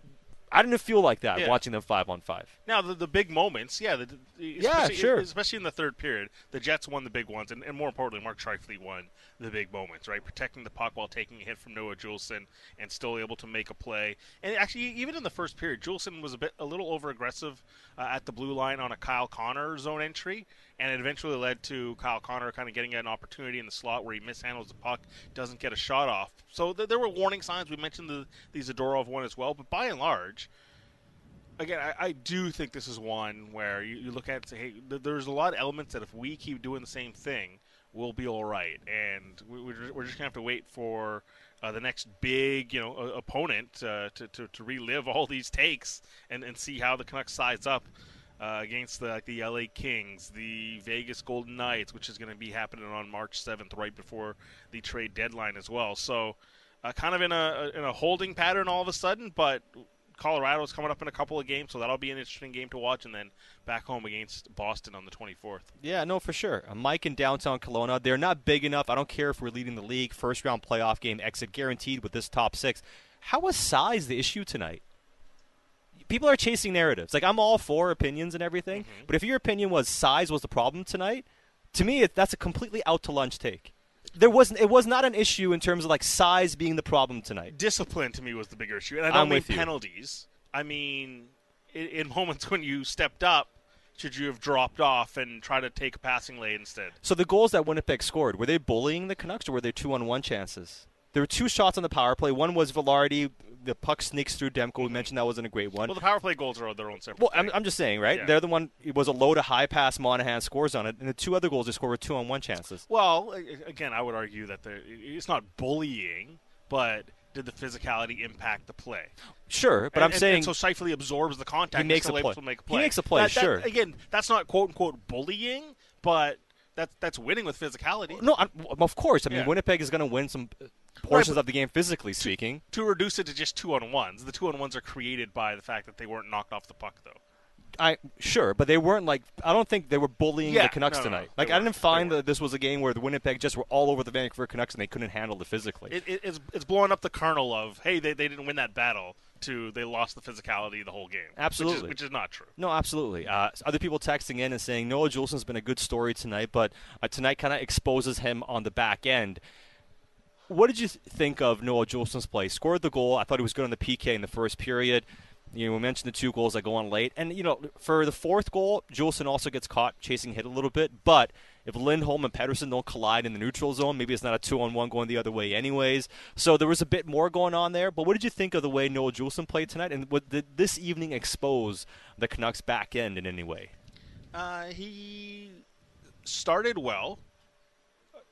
I didn't feel like that Yeah. watching them five on five. Now the, the big moments, yeah, the, the, Yeah, especially- sure. Especially in the third period, the Jets won the big ones, and, and more importantly, Mark Scheifele won the big moments, right? Protecting the puck while taking a hit from Noah Juulsen and still able to make a play. And actually, even in the first period, Juulsen was a bit a little over aggressive uh, at the blue line on a Kyle Connor zone entry, and it eventually led to Kyle Connor kind of getting an opportunity in the slot where he mishandles the puck, doesn't get a shot off. So th- there were warning signs. We mentioned the the Zadorov one as well, but by and large again, I, I do think this is one where you, you look at it and say, hey, th- there's a lot of elements that if we keep doing the same thing, we'll be all right. And we, we're, just, going to have to wait for uh, the next big, you know, uh, opponent uh, to, to, to relive all these takes and, and see how the Canucks size up. Uh, against the, like the LA Kings, the Vegas Golden Knights, which is going to be happening on March 7th, right before the trade deadline as well. So, uh, kind of in a in a holding pattern all of a sudden, but Colorado's coming up in a couple of games, so that'll be an interesting game to watch. And then back home against Boston on the 24th. Yeah, no, for sure. Uh, Mike in downtown Kelowna, they're not big enough. I don't care if we're leading the league. First round playoff game exit guaranteed with this top six. How was size the issue tonight? People are chasing narratives. Like I'm all for opinions and everything, mm-hmm. but if your opinion was size was the problem tonight, to me it, that's a completely out to lunch take. there wasn't. It was not an issue in terms of like size being the problem tonight. Discipline to me was the bigger issue, and I don't I'm mean you. penalties. I mean, in, in moments when you stepped up, should you have dropped off and try to take a passing lane instead? So the goals that Winnipeg scored were they bullying the Canucks or were they two on one chances? There were two shots on the power play. One was Vilardi. The puck sneaks through Demko. We mm-hmm. mentioned that wasn't a great one. Well, the power play goals are their own separate. Well. I'm, I'm just saying, right? Yeah. They're the one. It was a low to high pass. Monahan scores on it, and the two other goals they scored were two on one chances. Well, again, I would argue that it's not bullying, but did the physicality impact the play? Sure, but And- I'm and- saying and so Scheifele absorbs the contact. He makes a play. make a He makes a play, That- that- sure. Again, that's not quote unquote bullying, but that's that's winning with physicality. no, I'm, of course. I mean, Yeah. Winnipeg is going to win some portions but- of the game physically speaking. To reduce it to just two on ones, the two on ones are created by the fact that they weren't knocked off the puck, though. I sure, but they weren't like. I don't think they were bullying Yeah, the Canucks no, tonight. no, like I didn't find that this was a game where the Winnipeg just were all over the Vancouver Canucks and they couldn't handle it physically. It, it, it's it's blowing up the kernel of hey they, they didn't win that battle to they lost the physicality the whole game. which is- Absolutely. which is, not true. No, absolutely. Uh, other people texting in and saying Noah Juulsen's been a good story tonight, but uh, tonight kind of exposes him on the back end. What did you think of Noah Juulsen's play? Scored the goal. I thought he was good on the PK in the first period. You know, we mentioned the two goals that go on late, and you know, for the fourth goal, Juulsen also gets caught chasing hit a little bit. But if Lindholm and Pettersson don't collide in the neutral zone, maybe it's not a two-on-one going the other way, anyways. So there was a bit more going on there. But what did you think of the way Noah Juulsen played tonight, and what did this evening expose the Canucks' back end in any way? Uh, he started well.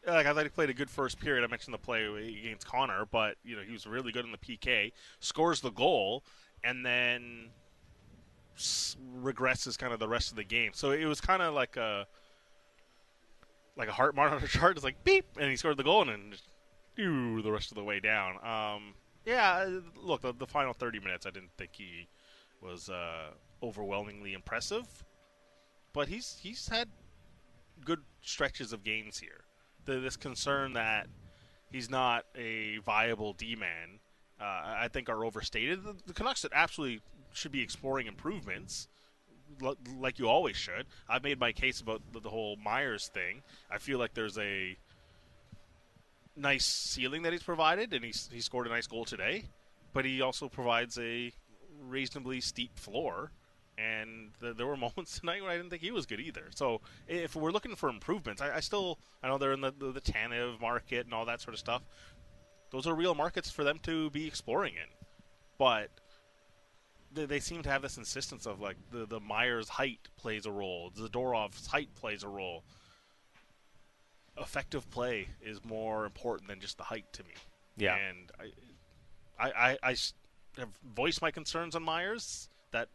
Like I thought he played a good first period. I mentioned the play against Connor, but you know he was really good in the PK. Scores the goal, and then regresses kind of the rest of the game. So it was kind of like a like a heart monitor chart. It's like beep, and he scored the goal, and then just, ew, the rest of the way down. Um, yeah, look, the, the final thirty minutes, I didn't think he was uh, overwhelmingly impressive but he's he's had good stretches of games here. The, this concern that he's not a viable D man, uh, I think, are overstated. The, the Canucks absolutely should be exploring improvements, l- like you always should. I've made my case about the, the whole Myers thing. I feel like there's a nice ceiling that he's provided, and he's he scored a nice goal today, but he also provides a reasonably steep floor. And th- there were moments tonight where I didn't think he was good either. So if we're looking for improvements, I, I still I know they're in the, the the Tanev market and all that sort of stuff. Those are real markets for them to be exploring in, but they, they seem to have this insistence of like the the Myers height plays a role, Zadorov's height plays a role. Effective play is more important than just the height to me. Yeah. and I I I have voiced my concerns on Myers that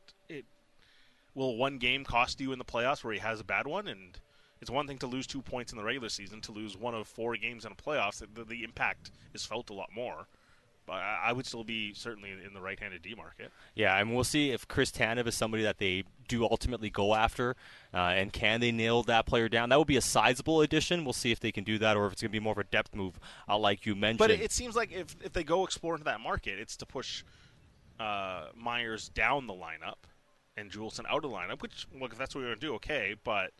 will one game cost you in the playoffs where he has a bad one, and it's one thing to lose two points in the regular season. To lose one of four games in the playoffs, the, the impact is felt a lot more. But I, I would still be certainly in the right-handed D market. Yeah, and we'll see if Chris Tanev is somebody that they do ultimately go after, uh, and can they nail that player down? That would be a sizable addition. We'll see if they can do that, or if it's going to be more of a depth move, uh, like you mentioned. But it, it seems like if if they go explore into that market, it's to push uh, Myers down the lineup and Juulsen out of the lineup. Which look, if that's what we're going to do, okay. But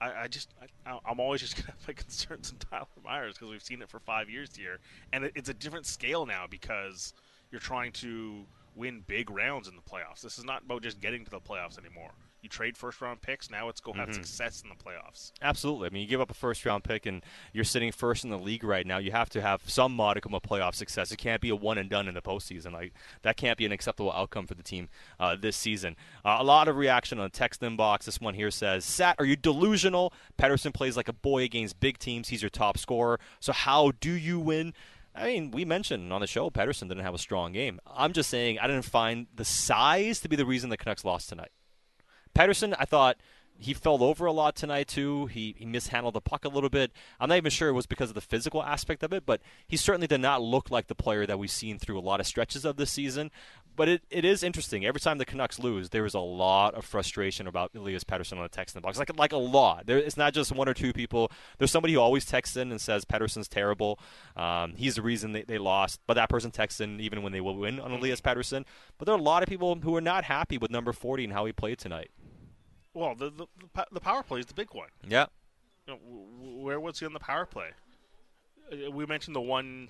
I, I just I, I'm always just going to have my concerns in Tyler Myers because we've seen it for five years here, and it, it's a different scale now because you're trying to win big rounds in the playoffs. This is not about just getting to the playoffs anymore. You trade first round picks. Now it's go have Mhm. success in the playoffs. Absolutely. I mean, you give up a first round pick and you're sitting first in the league right now. You have to have some modicum of playoff success. It can't be a one and done in the postseason. Like that can't be an acceptable outcome for the team uh, this season. Uh, a lot of reaction on the text inbox. This one here says, "Sat, are you delusional? Pettersson plays like a boy against big teams. He's your top scorer. So how do you win?" I mean, we mentioned on the show Pettersson didn't have a strong game. I'm just saying I didn't find the size to be the reason the Canucks lost tonight. Pettersson, I thought he fell over a lot tonight too. He he mishandled the puck a little bit. I'm not even sure it was because of the physical aspect of it, but he certainly did not look like the player that we've seen through a lot of stretches of this season. But it, it is interesting. Every time the Canucks lose, there is a lot of frustration about Elias Pettersson on the text in the box. Like like a lot. There, it's not just one or two people. There's somebody who always texts in and says Pettersson's terrible. Um, he's the reason they, they lost. But that person texts in even when they will win on Elias Pettersson. But there are a lot of people who are not happy with number 40 and how he played tonight. Well, the the, the power play is the big one. Yeah. You know, where was he on the power play? uh, we mentioned the one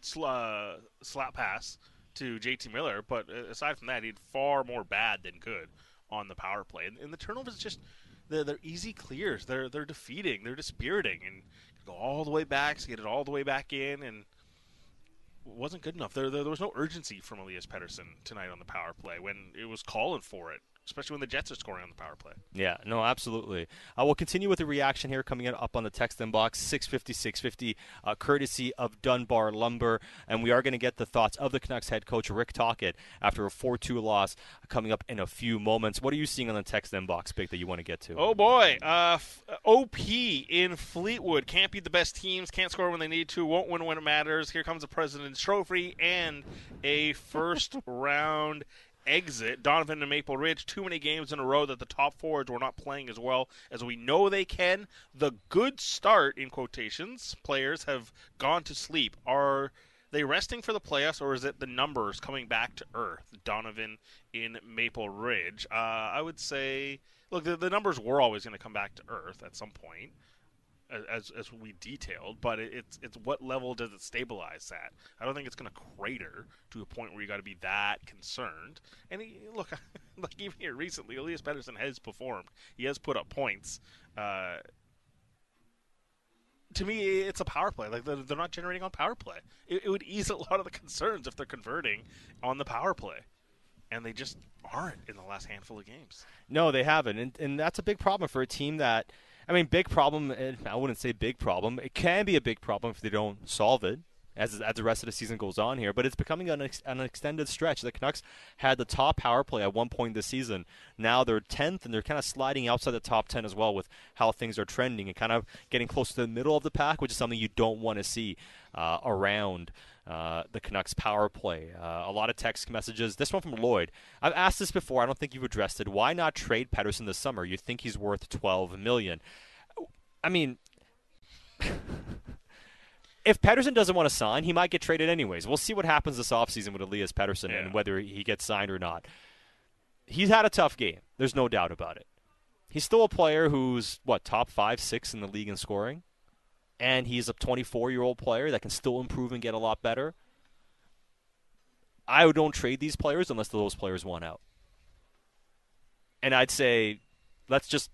sl- uh, slap pass to JT Miller, but aside from that, he had far more bad than good on the power play. And, and the turnovers just they're, they're, easy clears. They're they're defeating. They're dispiriting, and go all the way back, get it all the way back in, and wasn't good enough. There, there, there was no urgency from Elias Pettersson tonight on the power play when it was calling for it especially when the Jets are scoring on the power play. Yeah, no, absolutely. Uh, we'll continue with the reaction here coming up on the text inbox 650 650, uh, courtesy of Dunbar Lumber. And we are going to get the thoughts of the Canucks head coach, Rick Tocchet, after a 4 2 loss coming up in a few moments. What are you seeing on the text inbox, Bik, that you want to get to? Oh, boy. Uh, f- OP in Fleetwood. Can't beat the best teams, can't score when they need to, won't win when it matters. Here comes the President's Trophy and a first round exit. Donovan and Maple Ridge, too many games in a row that the top forwards were not playing as well as we know they can. The good start, in quotations, players have gone to sleep. Are they resting for the playoffs, or is it the numbers coming back to earth? Donovan in Maple Ridge. Uh, I would say, look, the, the numbers were always going to come back to earth at some point as as we detailed, but it's it's what level does it stabilize at? I don't think it's going to crater to a point where you got to be that concerned. And he, look, like even here recently, Elias Pettersson has performed. He has put up points. Uh, to me, it's a power play. Like they're, not generating on power play. It, it would ease a lot of the concerns if they're converting on the power play and they just aren't in the last handful of games. No, they haven't, and and that's a big problem for a team that I mean, big problem. I wouldn't say big problem. It can be a big problem if they don't solve it as as the rest of the season goes on here. But it's becoming an, ex, an extended stretch. The Canucks had the top power play at one point this season. Now they're tenth, and they're kind of sliding outside the top ten as well with how things are trending and kind of getting close to the middle of the pack, which is something you don't want to see uh, around. Uh, the Canucks power play. Uh, a lot of text messages. This one from Lloyd. I've asked this before. I don't think you've addressed it. Why not trade Pettersson this summer? You think he's worth 12 million? I mean, if Pettersson doesn't want to sign, he might get traded anyways. We'll see what happens this offseason with Elias Pettersson yeah. and whether he gets signed or not. He's had a tough game. There's no doubt about it. He's still a player who's what top five, six in the league in scoring and he's a 24 year old player that can still improve and get a lot better. I don't trade these players unless those players want out. And I'd say let's just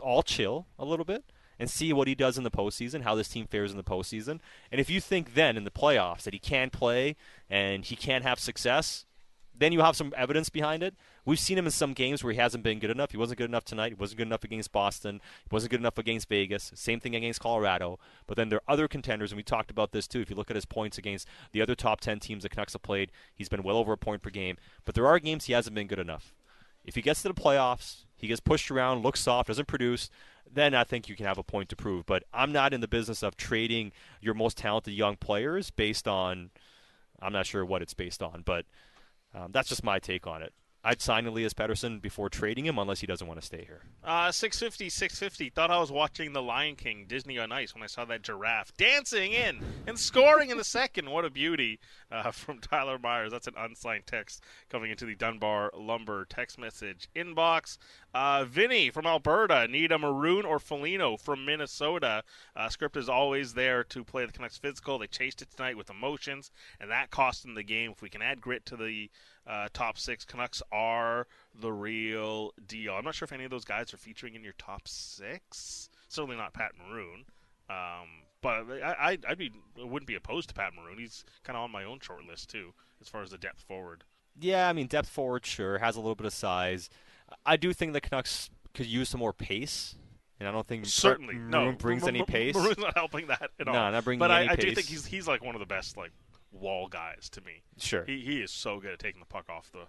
all chill a little bit and see what he does in the postseason, how this team fares in the postseason. And if you think then in the playoffs that he can play and he can have success, then you have some evidence behind it. We've seen him in some games where he hasn't been good enough. He wasn't good enough tonight. He wasn't good enough against Boston. He wasn't good enough against Vegas. Same thing against Colorado. But then there are other contenders, and we talked about this too. If you look at his points against the other top 10 teams the Canucks have played, he's been well over a point per game. But there are games he hasn't been good enough. If he gets to the playoffs, he gets pushed around, looks soft, doesn't produce, then I think you can have a point to prove. But I'm not in the business of trading your most talented young players based on, I'm not sure what it's based on, but um, that's just my take on it. I'd sign Elias Pettersson before trading him unless he doesn't want to stay here. Uh, 650, 650. Thought I was watching The Lion King, Disney on Ice, when I saw that giraffe dancing in and scoring in the second. What a beauty uh, from Tyler Myers. That's an unsigned text coming into the Dunbar Lumber text message inbox. Uh, Vinny from Alberta, need a Maroon or Foligno from Minnesota. Uh, script is always there to play the Canucks physical. They chased it tonight with emotions, and that cost them the game. If we can add grit to the uh, top six. Canucks are the real deal. I'm not sure if any of those guys are featuring in your top six. Certainly not Pat Maroon. Um, but I, I, would be wouldn't be opposed to Pat Maroon. He's kind of on my own short list too, as far as the depth forward. Yeah, I mean depth forward, sure, has a little bit of size. I do think the Canucks could use some more pace. And I don't think certainly Maroon no brings M- any pace. Maroon's not helping that at all. No, not bringing but any I, pace. But I do think he's he's like one of the best like wall guys to me. Sure. He, he is so good at taking the puck off the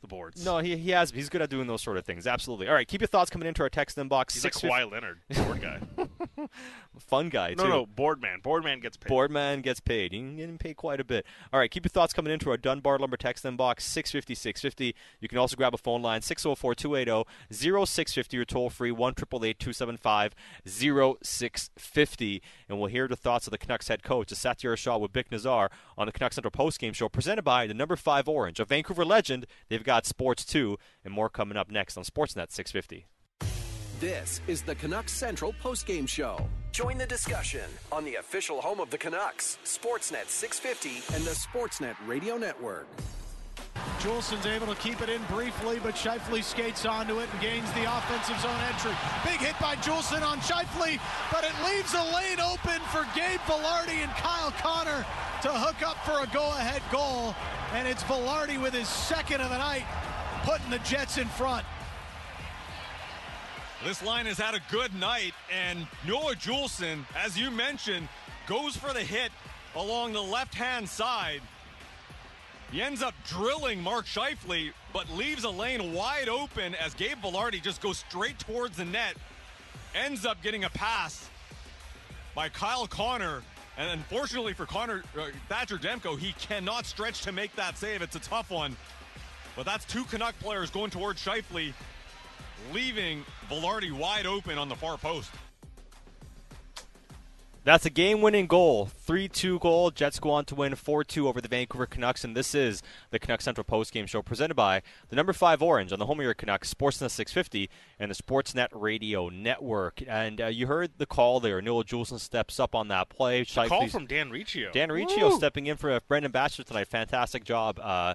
the boards. No, he, he has. He's good at doing those sort of things. Absolutely. All right, keep your thoughts coming into our text inbox. He's like Kawhi Leonard, board guy. Fun guy, no, too. No, board man. Board man gets paid. Board man gets paid. He can paid quite a bit. All right, keep your thoughts coming into our Dunbar Lumber text inbox, 650 650. You can also grab a phone line, 604 280 0650 or toll free, 1 275 0650. And we'll hear the thoughts of the Canucks head coach, Satiar Shah with Bik Nizzar on the Canucks Central postgame show, presented by the number 5 Orange, a Vancouver legend. They've got Sports 2 and more coming up next on Sportsnet 650. This is the Canucks Central postgame show. Join the discussion on the official home of the Canucks, Sportsnet 650 and the Sportsnet Radio Network. Juulsen's able to keep it in briefly, but Scheifele skates onto it and gains the offensive zone entry. Big hit by Juulsen on Scheifele, but it leaves a lane open for Gabe Vilardi and Kyle Connor to hook up for a go-ahead goal. And it's Vilardi with his second of the night, putting the Jets in front. This line has had a good night, and Noah Juulsen, as you mentioned, goes for the hit along the left-hand side. He ends up drilling Mark Scheifele, but leaves a lane wide open as Gabe Vilardi just goes straight towards the net. Ends up getting a pass by Kyle Connor. And unfortunately for Connor uh, Thatcher Demko, he cannot stretch to make that save. It's a tough one. But that's two Canuck players going towards Scheifele, leaving Vilardi wide open on the far post. That's a game winning goal. 3 2 goal. Jets go on to win 4 2 over the Vancouver Canucks. And this is the Canucks Central Post Game Show presented by the number 5 Orange on the home of your Canucks, Sportsnet 650, and the Sportsnet Radio Network. And uh, you heard the call there. Noah Juulsen steps up on that play. call from Dan Riccio. Dan Riccio stepping in for Brendan Batchelor tonight. Fantastic job uh,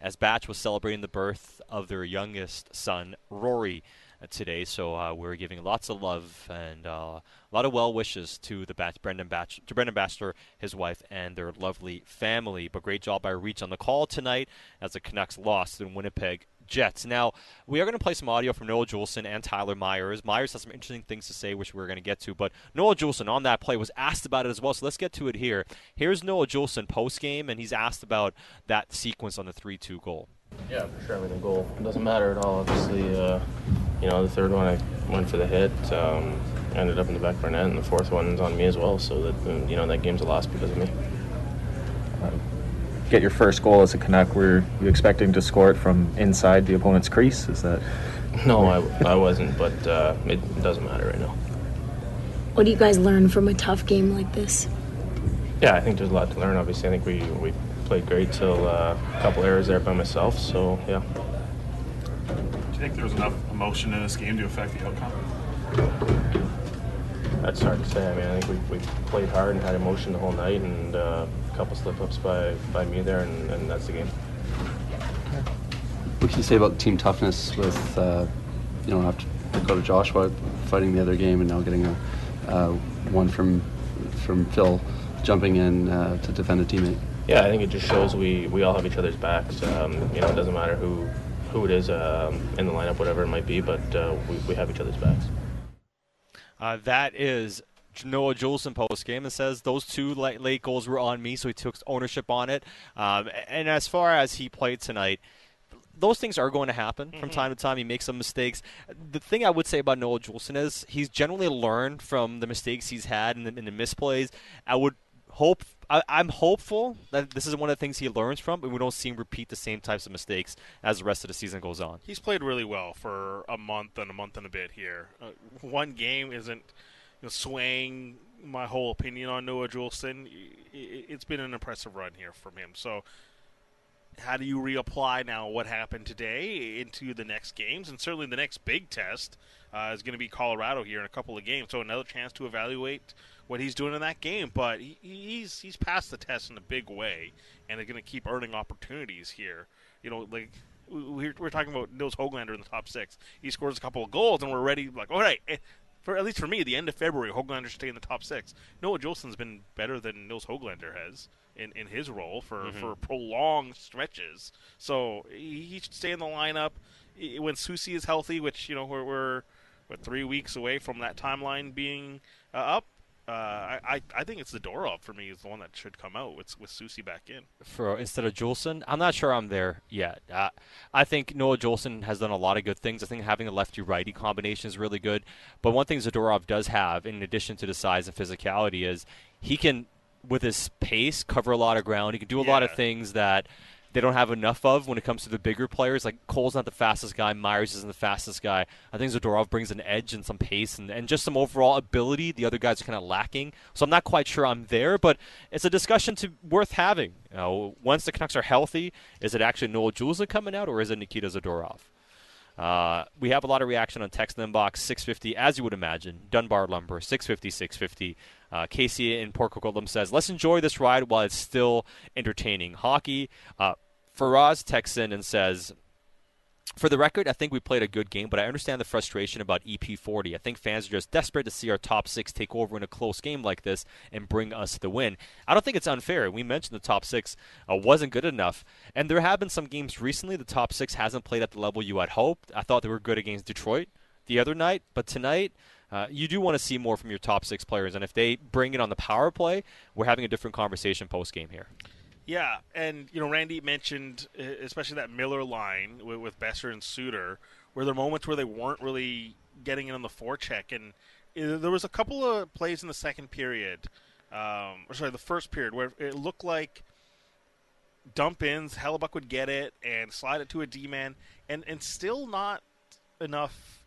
as Batch was celebrating the birth of their youngest son, Rory today. So uh, we're giving lots of love and uh, a lot of well wishes to the Bat- Brendan Batch- to Brendan Batchelor, his wife, and their lovely family. But great job by Reach on the call tonight as the Canucks lost in Winnipeg. Jets. Now, we are going to play some audio from Noah Juulsen and Tyler Myers. Myers has some interesting things to say, which we're going to get to. But Noah Juulsen on that play was asked about it as well, so let's get to it here. Here's Noah Juulsen post game, and he's asked about that sequence on the 3 2 goal. Yeah, for sure. I mean, the goal doesn't matter at all. Obviously, uh, you know, the third one I went for the hit, um, ended up in the back of our net, and the fourth one's on me as well. So that um, you know that game's a loss because of me. Get your first goal as a Canuck. Were you expecting to score it from inside the opponent's crease? Is that? No, I, I wasn't, but uh, it doesn't matter right now. What do you guys learn from a tough game like this? Yeah, I think there's a lot to learn. Obviously, I think we, we played great till uh, a couple errors there by myself. So yeah. Do you think there was enough emotion in this game to affect the outcome? That's hard to say. I mean, I think we, we played hard and had emotion the whole night, and uh, a couple slip ups by, by me there, and, and that's the game. What can you say about team toughness with, uh, you know, after Dakota Joshua fighting the other game and now getting a uh, one from from Phil jumping in uh, to defend a teammate? Yeah, I think it just shows we, we all have each other's backs. Um, you know, it doesn't matter who who it is um, in the lineup, whatever it might be, but uh, we, we have each other's backs. Uh, that is Noah Juulsen post game and says those two late, late, goals were on me, so he took ownership on it. Um, and as far as he played tonight, those things are going to happen mm-hmm. from time to time. He makes some mistakes. The thing I would say about Noah Juulsen is he's generally learned from the mistakes he's had and the, and the misplays. I would hope I, am hopeful that this is one of the things he learns from, but we don't see him repeat the same types of mistakes as the rest of the season goes on. He's played really well for a month and a month and a bit here. Uh, one game isn't you know, swaying my whole opinion on Noah Juulsen. It's been an impressive run here from him. So, how do you reapply now what happened today into the next games? And certainly the next big test uh, is going to be Colorado here in a couple of games. So, another chance to evaluate what he's doing in that game. But he, he's he's passed the test in a big way, and they're going to keep earning opportunities here. You know, like we're, we're talking about Nils Hoglander in the top six. He scores a couple of goals, and we're ready. Like, all right, eh, for at least for me, the end of February, Hoglander stay in the top six. Noah Juulsen's been better than Nils Hoglander has in, in his role for, mm-hmm. for prolonged stretches. So he should stay in the lineup when Soucy is healthy, which you know we're, we're, we're three weeks away from that timeline being uh, up uh, I, I think it's the Zadorov for me is the one that should come out with with Soucy back in for instead of Juulsen. I'm not sure I'm there yet. Uh, I think Noah Juulsen has done a lot of good things. I think having a lefty righty combination is really good. But one thing Zadorov does have, in addition to the size and physicality, is he can with his pace cover a lot of ground. He can do a yeah. lot of things that they don't have enough of when it comes to the bigger players. Like Cole's not the fastest guy, Myers isn't the fastest guy. I think Zadorov brings an edge and some pace and, and just some overall ability. The other guys are kind of lacking. So I'm not quite sure I'm there, but it's a discussion to worth having. You know, once the Canucks are healthy, is it actually Noah Juulsen coming out or is it Nikita Zadorov? Uh, we have a lot of reaction on text inbox 650, as you would imagine. Dunbar Lumber 650 650. Uh, Casey in Port Coquitlam says, "Let's enjoy this ride while it's still entertaining." Hockey. Uh, Faraz texts in and says, for the record, I think we played a good game, but I understand the frustration about EP40. I think fans are just desperate to see our top six take over in a close game like this and bring us the win. I don't think it's unfair. We mentioned the top six uh, wasn't good enough, and there have been some games recently the top six hasn't played at the level you had hoped. I thought they were good against Detroit the other night, but tonight. Uh, you do want to see more from your top six players, and if they bring it on the power play, we're having a different conversation post game here. Yeah, and you know, Randy mentioned especially that Miller line with, with Boeser and Suter, where there are moments where they weren't really getting it on the forecheck, and there was a couple of plays in the second period, um, or sorry, the first period, where it looked like dump ins, Hellebuyck would get it and slide it to a D man, and and still not enough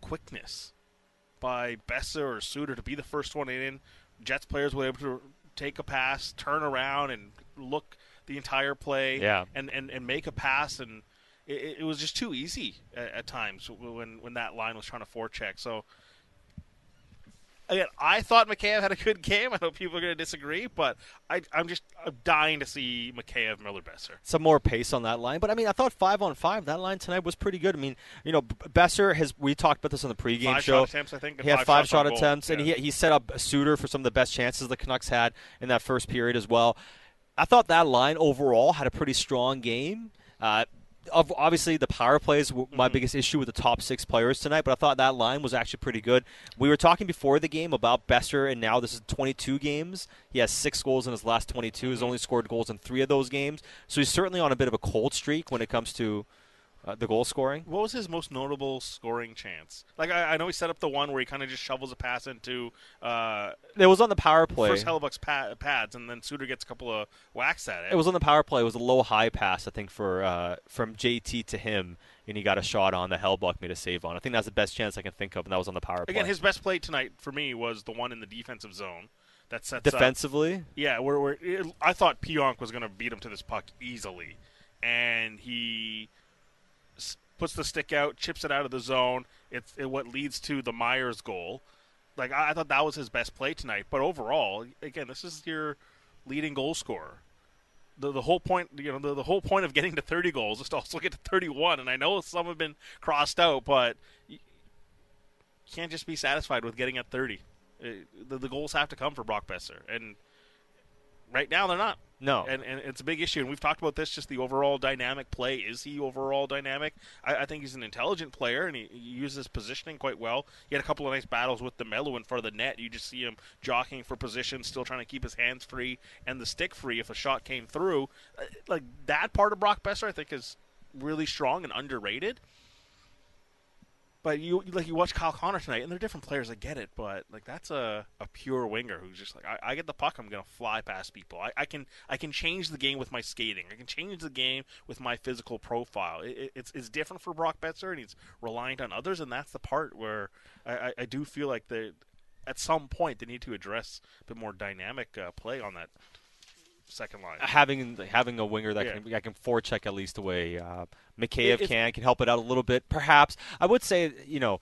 quickness by Boeser or Suter to be the first one in. Jets players were able to take a pass, turn around, and look the entire play yeah. and, and, and make a pass. And it, it was just too easy at, at, times when, when that line was trying to forecheck. So, again, I thought Mikheyev had a good game. I know people are going to disagree, but I, am just I'm dying to see Mikheyev Miller Boeser. Some more pace on that line, but I mean, I thought five on five that line tonight was pretty good. I mean, you know, Boeser has we talked about this on the pregame five show. Shot attempts, I think. He had five, five shot goal. attempts, yeah. and he he set up a Suter for some of the best chances the Canucks had in that first period as well. I thought that line overall had a pretty strong game. Uh, obviously, the power plays were my mm-hmm. biggest issue with the top six players tonight, but I thought that line was actually pretty good. We were talking before the game about Boeser, and now this is 22 games. He has six goals in his last 22. He's mm-hmm. only scored goals in three of those games, so he's certainly on a bit of a cold streak when it comes to uh, the goal scoring. What was his most notable scoring chance? Like I, I know he set up the one where he kind of just shovels a pass into. Uh, it was on the power play. First Hellebuyck's pad, pads, and then Suter gets a couple of whacks at it. It was on the power play. It was a low high pass, I think, for uh, from JT to him, and he got a shot on the Hellebuyck made a save on. I think that's the best chance I can think of, and that was on the power play. Again, his best play tonight for me was the one in the defensive zone. That sets defensively. Up, yeah, where, where it, I thought Pionk was going to beat him to this puck easily, and he puts the stick out, chips it out of the zone. It's it, what leads to the Myers goal. Like I, I thought that was his best play tonight. But overall, again, this is your leading goal scorer. The, the whole point, you know, the, the whole point of getting to 30 goals is to also get to 31. And I know some have been crossed out, but you can't just be satisfied with getting at 30. Uh, the, the goals have to come for Brock Boeser, and right now they're not. No, and and it's a big issue, and we've talked about this. Just the overall dynamic play. Is he overall dynamic? I, I think he's an intelligent player, and he, he, uses positioning quite well. He had a couple of nice battles with DeMelo in front of the net. You just see him jockeying for position, still trying to keep his hands free and the stick free if a shot came through. Uh, like that part of Brock Boeser, I think is really strong and underrated. But you like you watch Kyle Connor tonight, and they're different players. I get it, but like that's a, a pure winger who's just like I, I get the puck, I'm gonna fly past people. I, I can I can change the game with my skating. I can change the game with my physical profile. It, it's it's different for Brock Boeser, and he's reliant on others, and that's the part where I, I, I do feel like they at some point they need to address a bit more dynamic uh, play on that second line. Having having a winger that yeah. can I can forecheck at least the way uh, Mikheyev can can help it out a little bit. Perhaps I would say you know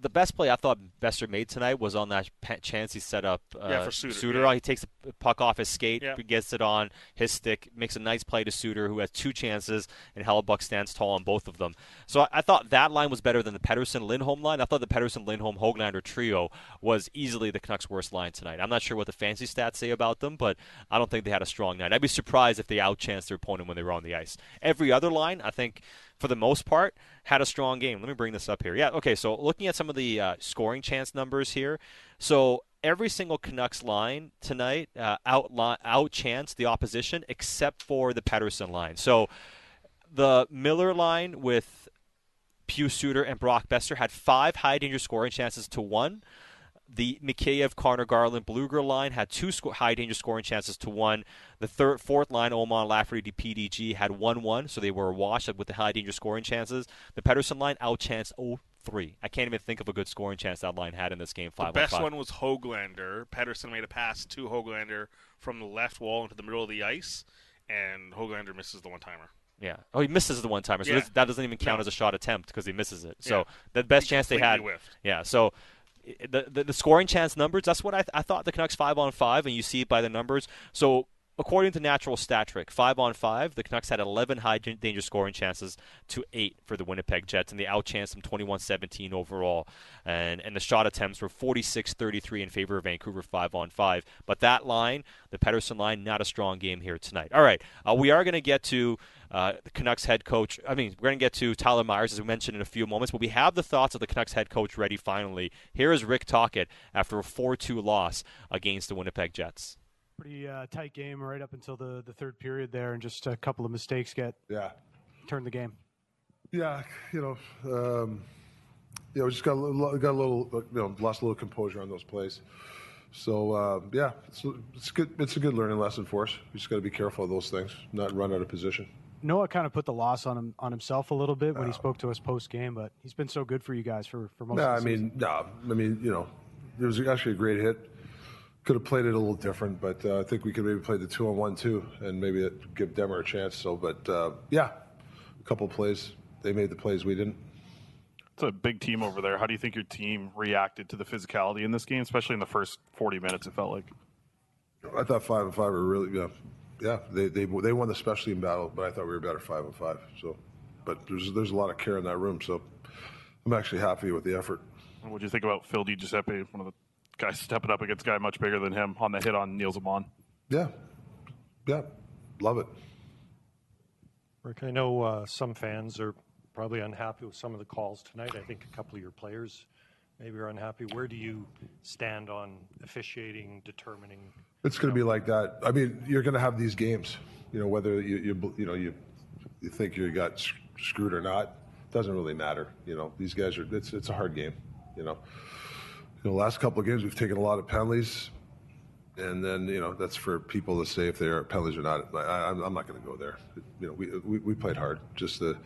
the best play I thought Boeser made tonight was on that chance he set up uh, yeah, for Suter. Suter. Yeah. He takes the puck off his skate, yeah. gets it on his stick, makes a nice play to Suter, who has two chances, and Hellebuyck stands tall on both of them. So I, I thought that line was better than the Pettersson Lindholm line. I thought the Pettersson Lindholm Hoglander trio was easily the Canucks' worst line tonight. I'm not sure what the fancy stats say about them, but I don't think they had a strong night. I'd be surprised if they outchanced their opponent when they were on the ice. Every other line, I think for the most part, had a strong game. Let me bring this up here. Yeah, okay, so looking at some of the uh, scoring chance numbers here. So every single Canucks line tonight uh, out out chance the opposition except for the Pettersson line. So the Miller line with Pius Suter and Brock Boeser had five high danger scoring chances to one. The Mikheyev, Connor Garland, Blueger line had two sco- high danger scoring chances to one. The third, fourth line, Åman, Lafferty, PDG had one one, so they were washed with the high danger scoring chances. The Pettersson line outchanced 0-3. I can't even think of a good scoring chance that line had in this game. Five the best on one was Hoglander. Pettersson made a pass to Hoglander from the left wall into the middle of the ice, and Hoglander misses the one timer. Yeah. Oh, he misses the one timer, so Yeah. this- that doesn't even count No. as a shot attempt because he misses it. So Yeah. the best He chance they had. whiffed. Yeah. So the, the the scoring chance numbers. That's what I, th- I thought the Canucks five on five, and you see it by the numbers. So. According to Natural Stat Trick, five on five, the Canucks had 11 high danger scoring chances to eight for the Winnipeg Jets, and they outchanced them 21-17 overall. And and the shot attempts were 46-33 in favor of Vancouver five on five. But that line, the Pettersson line, not a strong game here tonight. All right, uh, we are going to get to uh, the Canucks head coach. I mean, we're going to get to Tyler Myers as we mentioned in a few moments, but we have the thoughts of the Canucks head coach ready finally. Here is Rick Tocchet after a 4-2 loss against the Winnipeg Jets. Pretty uh, tight game right up until the, the third period there, and just a couple of mistakes get yeah turned the game. Yeah, you know, um, you know, we just got a little, got a little, you know, lost a little composure on those plays. So uh, yeah, it's, it's good. It's a good learning lesson for us. We just got to be careful of those things, not run out of position. Noah kind of put the loss on him on himself a little bit when he spoke to us post game, but he's been so good for you guys for, for most No, of I mean, no, I mean, you know, it was actually a great hit. Could have played it a little different, but uh, I think we could maybe play the two on one too, and maybe give Demmer a chance. So, but uh, yeah, a couple plays. They made the plays we didn't. It's a big team over there. How do you think your team reacted to the physicality in this game, especially in the first 40 minutes? It felt like. I thought five and five were really yeah, yeah. They they they won the specialty in battle, but I thought we were better five and five. So, but there's there's a lot of care in that room. So, I'm actually happy with the effort. What do you think about Phil Di Giuseppe, one of the guys stepping up against a guy much bigger than him on the hit on Nils Åman? Yeah, yeah, love it. Rick, I know uh, some fans are probably unhappy with some of the calls tonight. I think a couple of your players maybe are unhappy. Where do you stand on officiating, determining? It's going to be like that. I mean, you're going to have these games. You know, whether you you you know you you think you got screwed or not doesn't really matter. You know, these guys are. It's it's a hard game. You know, you know, last couple of games we've taken a lot of penalties, and then you know that's for people to say if they are penalties or not. I, I'm, I'm not going to go there. You know, we, we we played hard. Just the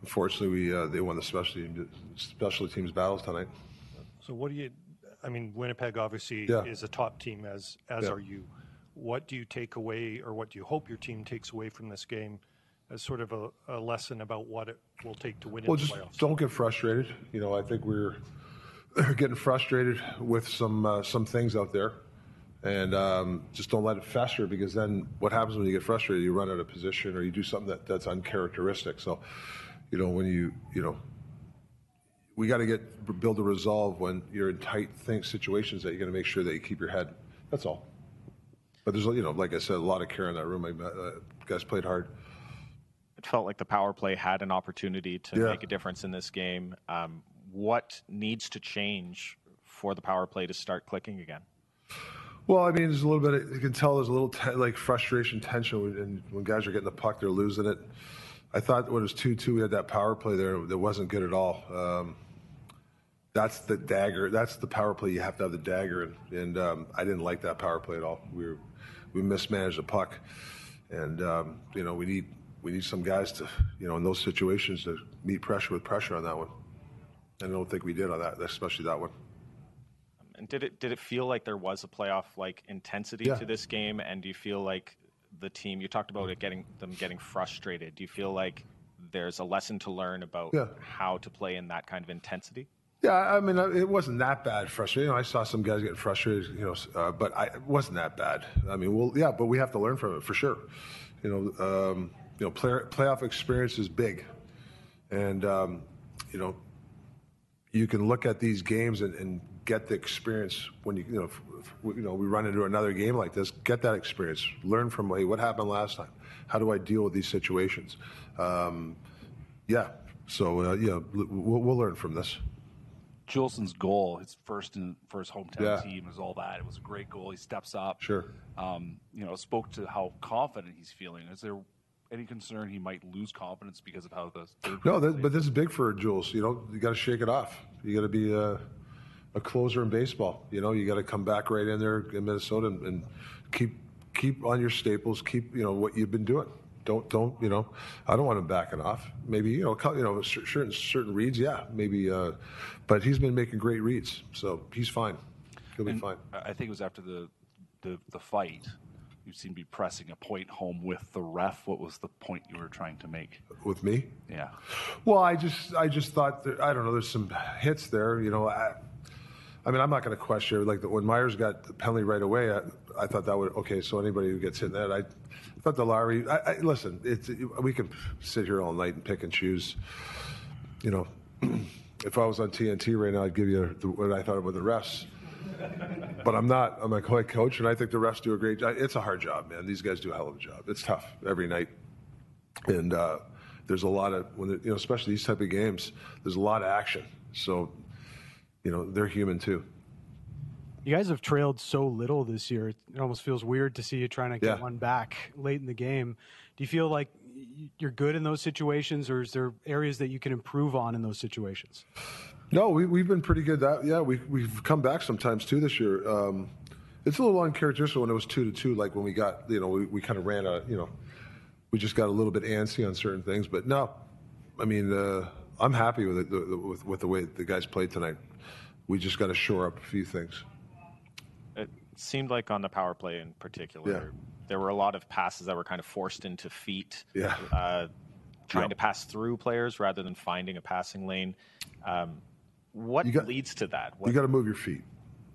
unfortunately we uh, they won the specialty special teams battles tonight. So, what do you? I mean, Winnipeg obviously Yeah. is a top team, as as Yeah. are you. What do you take away, or what do you hope your team takes away from this game, as sort of a, a lesson about what it will take to win Well, in the just playoffs? don't get frustrated. You know, I think we're getting frustrated with some uh, some things out there, and um, just don't let it fester because then what happens when you get frustrated? You run out of position or you do something that, that's uncharacteristic. So, you know, when you you know, we got to get build a resolve when you're in tight thing, situations that you're going to make sure that you keep your head. That's all. But there's you know, like I said, a lot of care in that room. I, uh, guys played hard. It felt like the power play had an opportunity to Yeah. make a difference in this game. Um, what needs to change for the power play to start clicking again? Well, I mean, there's a little bit. You can tell there's a little te- like frustration, tension, when, and when guys are getting the puck, they're losing it. I thought when it was two-two, we had that power play there that wasn't good at all. Um, that's the dagger. That's the power play. You have to have the dagger, and, and um, I didn't like that power play at all. We were, we mismanaged the puck, and um, you know we need we need some guys to you know in those situations to meet pressure with pressure on that one. And I don't think we did on that, especially that one. And did it did it feel like there was a playoff like intensity Yeah. to this game? And do you feel like the team? You talked about it getting them getting frustrated. Do you feel like there's a lesson to learn about Yeah. how to play in that kind of intensity? Yeah, I mean, uh, it wasn't that bad. Frustrated. You know, I saw some guys getting frustrated. You know, uh, but I, it wasn't that bad. I mean, well, yeah, but we have to learn from it for sure. You know, um, you know, play, playoff experience is big, and um, you know, you can look at these games and, and get the experience when you you know, if, if, you know, we run into another game like this. Get that experience. Learn from hey, what happened last time. How do I deal with these situations? Um, yeah. So uh, yeah, we'll, we'll learn from this. Juulsen's goal, his first in for his hometown Yeah. team, was all that. It was a great goal. He steps up. Sure. Um, you know, spoke to how confident he's feeling. Is there any concern he might lose confidence because of how the third No, that, but this is big for Jules. You know, you got to shake it off. You got to be a, a closer in baseball. You know, you got to come back right in there in Minnesota and, and keep keep on your staples. Keep you know what you've been doing. Don't don't you know? I don't want him backing off. Maybe you know you know certain certain reads. Yeah, maybe. Uh, but he's been making great reads, so he's fine. He'll be And fine. I think it was after the the, the fight. You seem to be pressing a point home with the ref. What was the point you were trying to make? With me? Yeah. Well, I just I just thought that, I don't know. There's some hits there. You know, I, I mean, I'm not going to question like when Myers got the penalty right away. I, I thought that would okay. So anybody who gets hit in that, I, I thought the Lowry. I, I, listen, it's we can sit here all night and pick and choose. You know, if I was on TNT right now, I'd give you the, what I thought about the refs. But I'm not. I'm a head coach, and I think the refs do a great job. It's a hard job, man. These guys do a hell of a job. It's tough every night, and uh, there's a lot of when you know, especially these type of games. There's a lot of action. So, you know, they're human too. You guys have trailed so little this year. It almost feels weird to see you trying to get Yeah. one back late in the game. Do you feel like you're good in those situations, or is there areas that you can improve on in those situations? No, we, we've been pretty good. That yeah, we we've come back sometimes too this year. Um, it's a little uncharacteristic when it was two to two, like when we got you know we, we kind of ran a you know we just got a little bit antsy on certain things. But no, I mean uh, I'm happy with it with, with the way the guys played tonight. We just got to shore up a few things. It seemed like on the power play in particular, Yeah. there were a lot of passes that were kind of forced into feet. Yeah. Uh, trying Yeah. to pass through players rather than finding a passing lane. Um, what leads to that? What, You got to move your feet.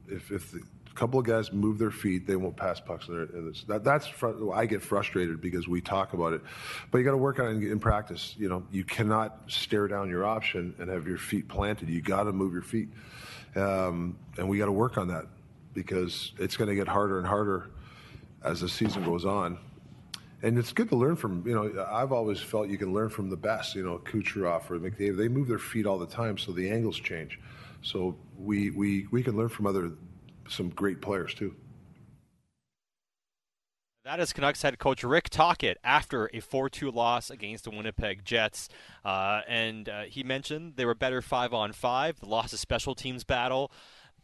If if the, a couple of guys move their feet, they won't pass pucks. This. That, that's fr- I get frustrated because we talk about it, but you got to work on it in, in practice. You know, you cannot stare down your option and have your feet planted. You got to move your feet, um, and we got to work on that because it's going to get harder and harder as the season goes on. And it's good to learn from, you know, I've always felt you can learn from the best, you know, Kucherov or McDavid. They move their feet all the time, so the angles change. So we, we, we can learn from other, some great players too. That is Canucks head coach Rick Tocchet after a 4 2 loss against the Winnipeg Jets. Uh, and uh, he mentioned they were better 5 on 5. The loss of special teams battle.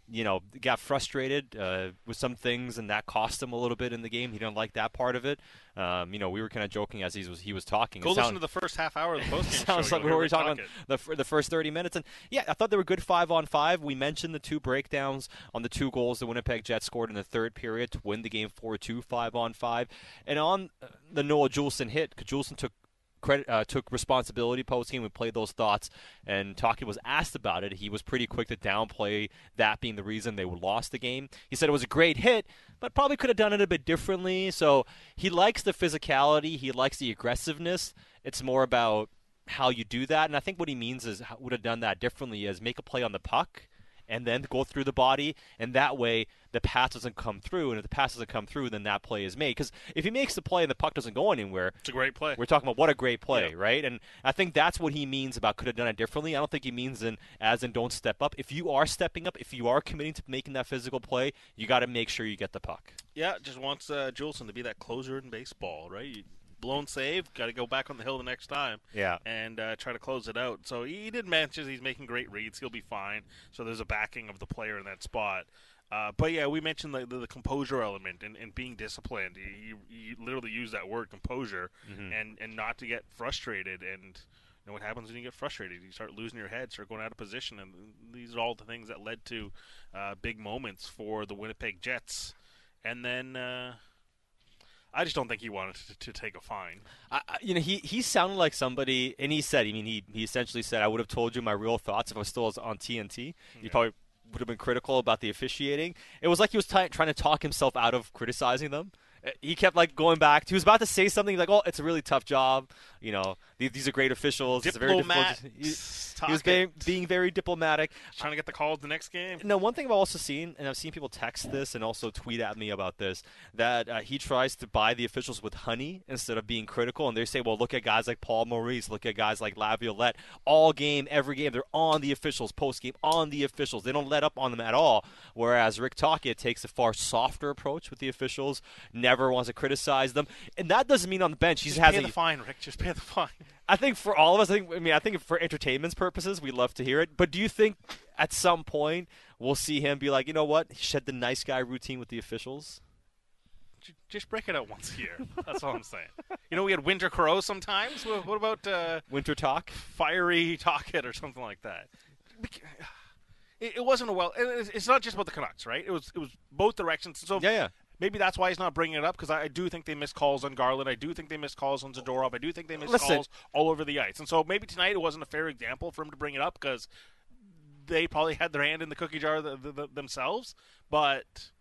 You know, got frustrated uh, with some things, and that cost him a little bit in the game. He didn't like that part of it. Um, you know, we were kind of joking as he was he was talking. Go It listen sound- to the first half hour of the postgame Sounds show. like we were talking about the, the first 30 minutes. And yeah, I thought they were good five on five. We mentioned the two breakdowns on the two goals the Winnipeg Jets scored in the third period to win the game 4 2, five on five. And on uh, the Noah Juulsen hit, Juulsen took credit uh, took responsibility post game. We played those thoughts, and Taki was asked about it. He was pretty quick to downplay that being the reason they lost the game. He said it was a great hit, but probably could have done it a bit differently. So he likes the physicality, he likes the aggressiveness. It's more about how you do that, and I think what he means is would have done that differently is make a play on the puck. And then go through the body, and that way the pass doesn't come through. And if the pass doesn't come through, then that play is made. Because if he makes the play and the puck doesn't go anywhere, It's a great play. we're talking about what a great play, right? And I think that's what he means about could have done it differently. I don't think he means in as in don't step up. If you are stepping up, if you are committing to making that physical play, you got to make sure you get the puck. Yeah, just wants uh, Juulsen to be that closer in baseball, right? You- Blown save, got to go back on the hill the next time. Yeah. and uh, try to close it out. So he did mention he's making great reads. He'll be fine. So there's a backing of the player in that spot. Uh, but yeah, we mentioned the, the, the composure element and, and being disciplined. You, you literally use that word composure Mhm. and, and not to get frustrated. And you know what happens when you get frustrated? You start losing your head, start going out of position, and these are all the things that led to uh, big moments for the Winnipeg Jets. And then uh, I just don't think he wanted to, to take a fine. I, you know, he, he sounded like somebody, and he said, I mean, he, he essentially said, I would have told you my real thoughts if I was still on TNT. You probably would have been critical about the officiating. It was like he was ti- trying to talk himself out of criticizing them. He kept like going back. He was about to say something like, "Oh, it's a really tough job. You know, these, these are great officials. It's a very difficult." He, he was being, being very diplomatic. Trying to get the call the next game. No, one thing I've also seen, and I've seen people text this and also tweet at me about this, that uh, he tries to buy the officials with honey instead of being critical. And they say, well, look at guys like Paul Maurice, look at guys like Laviolette. All game, every game, they're on the officials, post game, on the officials. They don't let up on them at all. Whereas Rick Tocchet takes a far softer approach with the officials, never wants to criticize them. And that doesn't mean on the bench he Just has pay a the fine, Rick. Just pay the fine. I think for all of us, I think I mean I think for entertainment's purposes, we love to hear it. But do you think at some point we'll see him be like, you know what, he shed the nice guy routine with the officials? Just break it out once a year. That's all I'm saying. You know, we had Winter Crow sometimes. What, about uh, Winter Talk? Fiery Talk It or something like that. It, wasn't a well. It's it's not just about the Canucks, right? It was it was both directions. So Yeah, yeah. Maybe that's why he's not bringing it up because I, I do think they missed calls on Garland. I do think they missed calls on Zadorov. I do think they missed Listen. calls all over the ice. And so maybe tonight it wasn't a fair example for him to bring it up because they probably had their hand in the cookie jar the, the, the, themselves. But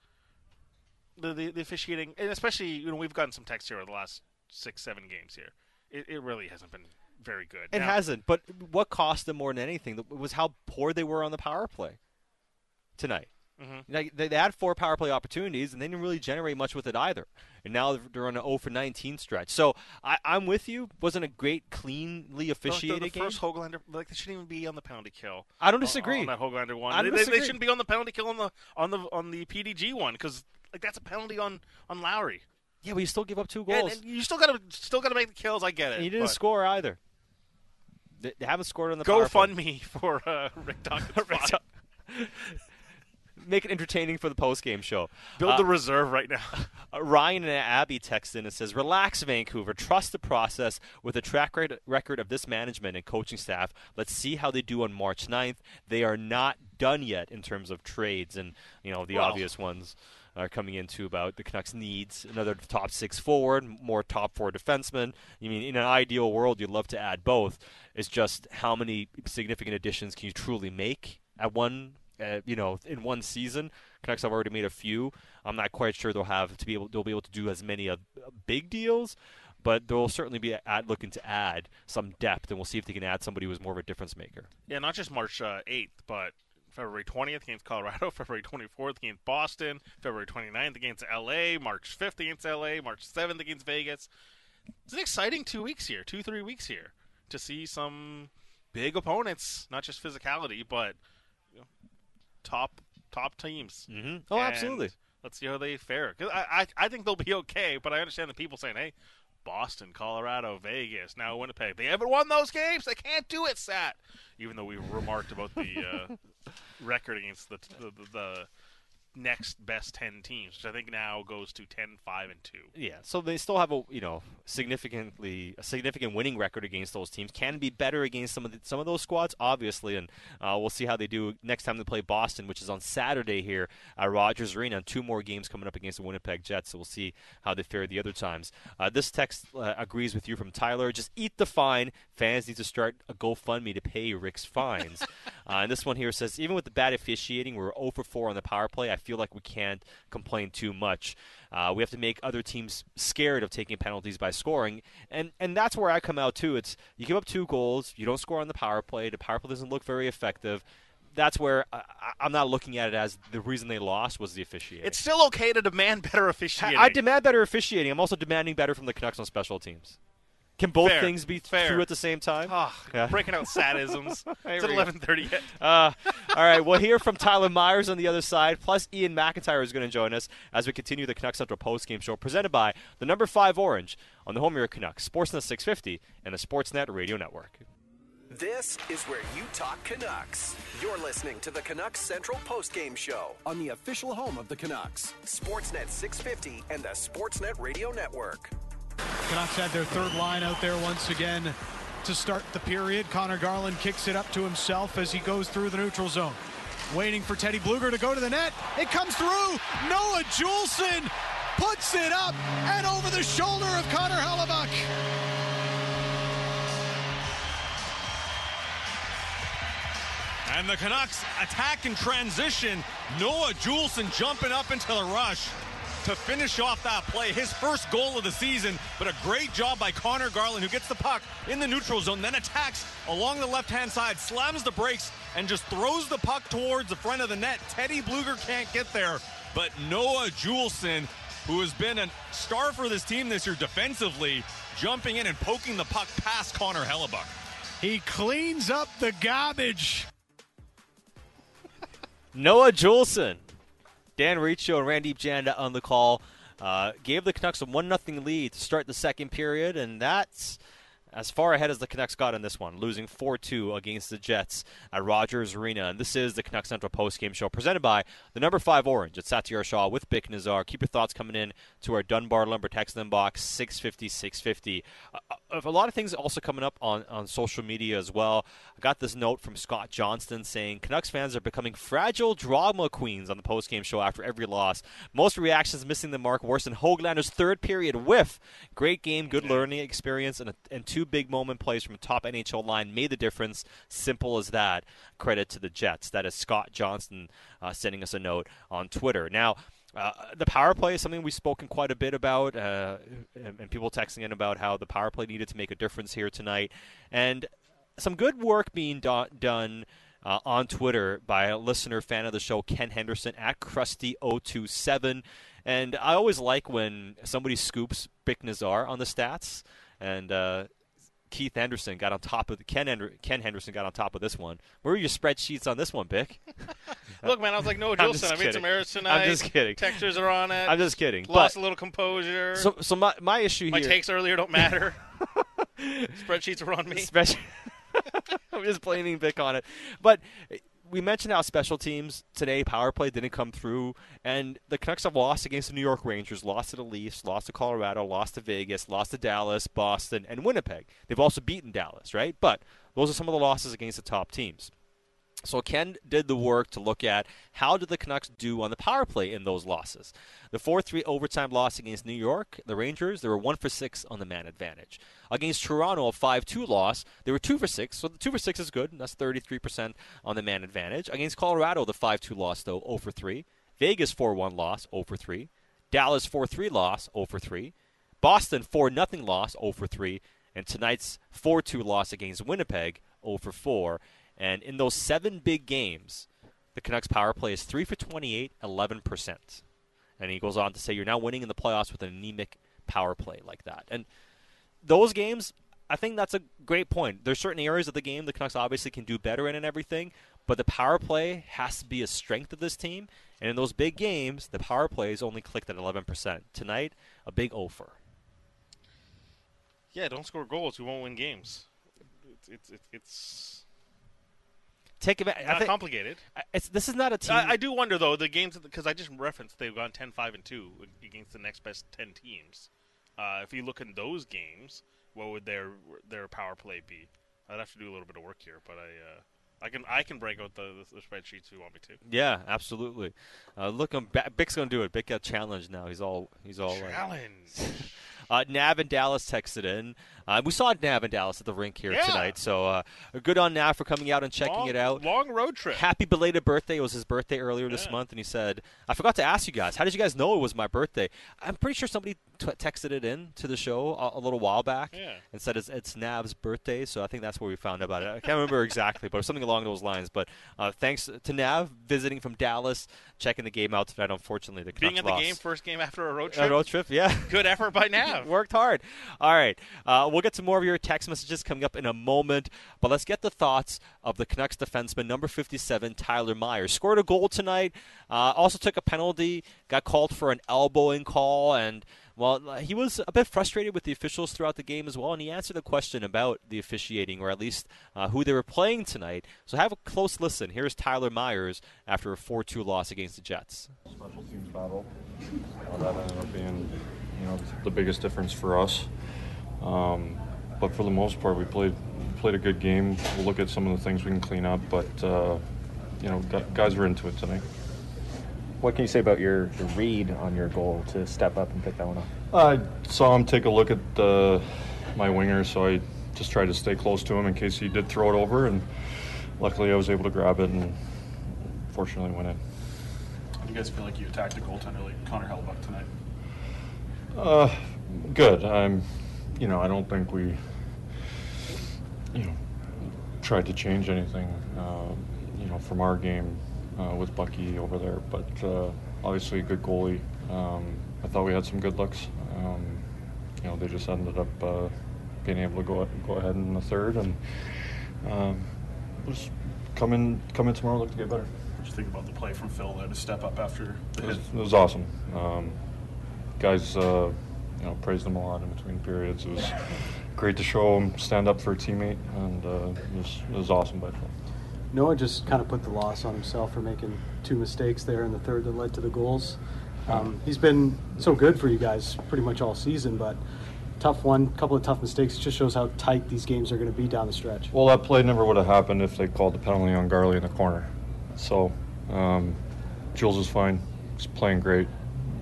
the, the the officiating, and especially you know we've gotten some text here over the last six seven games here. It, it really hasn't been very good. It Now- hasn't. But what cost them more than anything was how poor they were on the power play tonight. Mhm. Like they, they had four power play opportunities and they didn't really generate much with it either. And now they're on an 0 for 19 stretch. So I, I'm with you. Wasn't a great, cleanly officiated the, the game. first Hoglander, like they shouldn't even be on the penalty kill. I don't disagree. On that Hoglander one, I they, don't they- they disagree. shouldn't be on the penalty kill on the on the on the PDG one because like that's a penalty on on Lowry. Yeah, but you still give up two goals. and you still got to still got to make the kills. I get it. And you didn't but score either. They, they haven't scored on the Go play. fund me for uh, Rick Dawkins. Make it entertaining for the post game show. Build Uh, the reserve right now. Uh, Ryan and Abby text in and says, "Relax, Vancouver. Trust the process. With a track record of this management and coaching staff, let's see how they do on March 9th. They are not done yet in terms of trades, and you know the Well- obvious ones are coming into about the Canucks needs another top six forward, more top four defensemen. I mean, in an ideal world, you'd love to add both. It's just how many significant additions can you truly make at one uh, you know, in one season. Canucks have already made a few. I'm not quite sure they'll have to be able they'll be able to do as many uh, big deals, but they'll certainly be at, looking to add some depth, and we'll see if they can add somebody who's more of a difference maker. Yeah, not just March uh, 8th, but February 20th against Colorado, February 24th against Boston, February 29th against LA, March 5th against LA, March 7th against Vegas. It's an exciting two weeks here, two, three weeks here to see some big opponents, not just physicality, but top top teams. Mm-hmm. Oh, And absolutely. Let's see how they fare. 'Cause I, I, I think they'll be okay, but I understand the people saying, hey, Boston, Colorado, Vegas, now Winnipeg. They haven't won those games. They can't do it, Sat. Even though we remarked about the uh, record against the, the, the, the next best 10 teams, which I think now goes to 10, 5, and 2. Yeah, so they still have a you know significantly a significant winning record against those teams. Can be better against some of the, some of those squads, obviously, and uh, we'll see how they do next time they play Boston, which is on Saturday here at Rogers Arena. And two more games coming up against the Winnipeg Jets, so we'll see how they fare the other times. Uh, this text uh, agrees with you from Tyler. Just eat the fine. Fans need to start a GoFundMe to pay Rick's fines. uh, and this one here says, even with the bad officiating, we're 0 for 4 on the power play. I feel like we can't complain too much. Uh, we have to make other teams scared of taking penalties by scoring, and and that's where I come out too. It's you give up two goals, you don't score on the power play. The power play doesn't look very effective. That's where I, I- I'm not looking at it as the reason they lost was the officiating. It's still okay to demand better officiating. I demand better officiating. I'm also demanding better from the Canucks on special teams. Can both Fair. things be Fair. true at the same time? Ah, breaking out sadisms. It's at 11:30 yet. Uh, all right, we'll hear from Tyler Myers on the other side. Plus, Iain McIntyre is going to join us as we continue the Canucks Central postgame show presented by the number five Orange on the home of your Canucks, Sportsnet 650 and the Sportsnet Radio Network. This is where you talk Canucks. You're listening to the Canucks Central Postgame Show on the official home of the Canucks, Sportsnet 650 and the Sportsnet Radio Network. Canucks had their third line out there once again to start the period. Conor Garland kicks it up to himself as he goes through the neutral zone. Waiting for Teddy Blueger to go to the net. It comes through. Noah Juulsen puts it up and over the shoulder of Connor Hellebuyck. And the Canucks attack in transition. Noah Juulsen jumping up into the rush to finish off that play. His first goal of the season, but a great job by Conor Garland, who gets the puck in the neutral zone, then attacks along the left hand side, slams the brakes, and just throws the puck towards the front of the net. Teddy Blueger can't get there, but Noah Juulsen, who has been a star for this team this year defensively, jumping in and poking the puck past Connor Hellebuyck. He cleans up the garbage. Noah Juulsen, Dan Riccio, and Randip Janda on the call. Uh, gave the Canucks a one nothing lead to start the second period, and that's as far ahead as the Canucks got in this one, losing 4 2 against the Jets at Rogers Arena. And this is the Canucks Central Post Game Show presented by the number 5 Orange at Satiar Shah with Bik Nizzar. Keep your thoughts coming in to our Dunbar Lumber text inbox 650 650. Uh, uh, a lot of things also coming up on, on social media as well. I got this note from Scott Johnston saying Canucks fans are becoming fragile drama queens on the post game show after every loss. Most reactions missing the mark worse than Hoglander's third period whiff. Great game, good learning experience, and, a, and two big moment plays from top NHL line made the difference. Simple as that. Credit to the Jets. That is Scott Johnston uh, sending us a note on Twitter. Now, uh, the power play is something we've spoken quite a bit about, uh, and, and, people texting in about how the power play needed to make a difference here tonight. And some good work being do- done uh, on Twitter by a listener, fan of the show, Ken Henderson at Krusty027. And I always like when somebody scoops Bik Nizzar on the stats. And uh, Keith Henderson got on top of Ken. Ken Henderson got on top of this one. Where are your spreadsheets on this one, Bik? Look, man, I was like no, Juulsen. I made some errors tonight. I'm just kidding. Textures are on it. I'm just kidding. Lost but, a little composure. So, so my my issue my here. My takes earlier don't matter. Spreadsheets are on me. Especially. I'm just blaming Vic on it, but we mentioned how special teams today, power play didn't come through, and the Canucks have lost against the New York Rangers, lost to the Leafs, lost to Colorado, lost to Vegas, lost to Dallas, Boston, and Winnipeg. They've also beaten Dallas, right? But those are some of the losses against the top teams. So Ken did the work to look at how did the Canucks do on the power play in those losses. The 4-3 overtime loss against New York, the Rangers, they were 1 for 6 on the man advantage. Against Toronto, a 5-2 loss, they were 2 for 6. So the 2 for 6 is good. That's 33% on the man advantage. Against Colorado, the 5-2 loss though, 0 for 3. Vegas 4-1 loss, 0 for 3. Dallas 4-3 loss, 0 for 3. Boston 4 0 loss, 0 for 3. And tonight's 4-2 loss against Winnipeg, 0 for 4. And in those seven big games, the Canucks power play is 3 for 28, 11%. And he goes on to say, You're now winning in the playoffs with an anemic power play like that. And those games, I think that's a great point. There's certain areas of the game the Canucks obviously can do better in and everything, but the power play has to be a strength of this team. And in those big games, the power play plays only clicked at 11%. Tonight, a big offer. Yeah, don't score goals. We won't win games. It's it's it's, take advantage. not complicated. It's, this is not a team. I, I do wonder though the games because I just referenced they've gone 10-5 and two against the next best ten teams. Uh, if you look in those games, what would their their power play be? I'd have to do a little bit of work here, but I. Uh, I can I can break out the, the, spreadsheets if you want me to. Yeah, absolutely. Uh, look, I'm, Bik's gonna do it. Bik got challenged now. He's all he's all challenge. Uh, Nav and Dallas texted in. Uh, we saw Nav and Dallas at the rink here Yeah. tonight, so uh, good on Nav for coming out and checking long, it out. Long road trip. Happy belated birthday! It was his birthday earlier this month, and he said, "I forgot to ask you guys. How did you guys know it was my birthday? I'm pretty sure somebody t- texted it in to the show a, a little while back Yeah. and said it's, it's Nav's birthday. So I think that's where we found out about it. I can't remember exactly, but it was something along those lines. But uh, thanks to Nav visiting from Dallas, checking the game out tonight. Unfortunately, the Being Canucks at the lost. game, first game after a road trip. A road trip, yeah. Good effort by Nav. Worked hard. All right. Uh, we'll get some more of your text messages coming up in a moment, but let's get the thoughts of the Canucks defenseman, number 57, Tyler Myers. Scored a goal tonight, uh, also took a penalty, got called for an elbowing call, and, well, he was a bit frustrated with the officials throughout the game as well, and he answered a question about the officiating, or at least uh, who they were playing tonight. So have a close listen. Here's Tyler Myers after a 4 2 loss against the Jets. special teams battle. That ended up being, you know, the biggest difference for us. Um, but for the most part, we played played a good game. We'll look at some of the things we can clean up, but uh, you know, guys were into it tonight. What can you say about your, your read on your goal to step up and pick that one up? I saw him take a look at uh, my winger, so I just tried to stay close to him in case he did throw it over, and luckily I was able to grab it and fortunately went in. Do you guys feel like you attacked a goaltender like Connor Hellebuyck tonight? Uh, good. I'm, you know, I don't think we, you know, tried to change anything, uh, you know, from our game uh, with Bucky over there. But uh, obviously, a good goalie. Um, I thought we had some good looks. Um, you know, they just ended up uh, being able to go go ahead in the third, and um, just come in come in tomorrow look to get better. What do you think about the play from Phil there to step up after the It was, hit? it was awesome. Um, guys, uh, you know, praised him a lot in between periods. It was great to show him stand up for a teammate, and uh, it, was, it was awesome by Phil. Noah just kind of put the loss on himself for making two mistakes there in the third that led to the goals. Um, he's been so good for you guys pretty much all season, but tough one, couple of tough mistakes. It just shows how tight these games are going to be down the stretch. Well, that play never would have happened if they called the penalty on Garley in the corner. So, um, Jules is fine. He's playing great.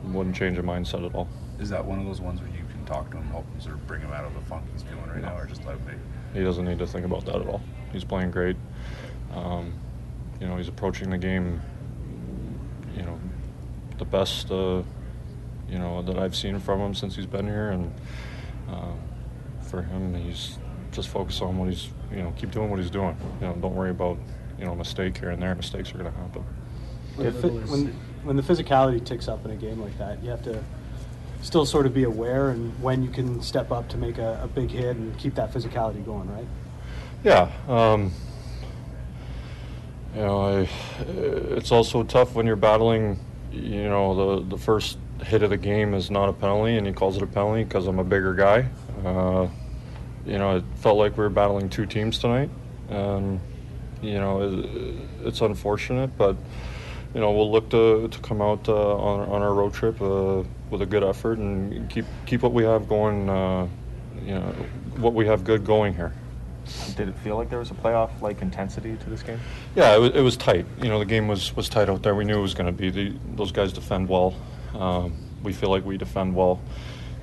Wouldn't change a mindset at all. Is that one of those ones where you can talk to him, and help him sort of bring him out of the funk he's feeling right now, or just let him be? He doesn't need to think about that at all. He's playing great. Um, you know, he's approaching the game, you know, the best, uh, you know, that I've seen from him since he's been here. And uh, for him, he's just focused on what he's, you know, keep doing what he's doing. You know, don't worry about, you know, a mistake here and there. Mistakes are going to happen. When, the, when, when the physicality ticks up in a game like that, you have to still sort of be aware and when you can step up to make a, a big hit and keep that physicality going, right? Yeah. Um, you know, I, it's also tough when you're battling. You know, the the first hit of the game is not a penalty, and he calls it a penalty because I'm a bigger guy. Uh, you know, it felt like we were battling two teams tonight, and you know, it, it's unfortunate, but you know, we'll look to, to come out uh, on, on our road trip uh, with a good effort and keep keep what we have going. Uh, you know, what we have good going here. Did it feel like there was a playoff-like intensity to this game? Yeah, it was, it was tight. You know, the game was, was tight out there. We knew it was going to be. The, those guys defend well. Um, we feel like we defend well,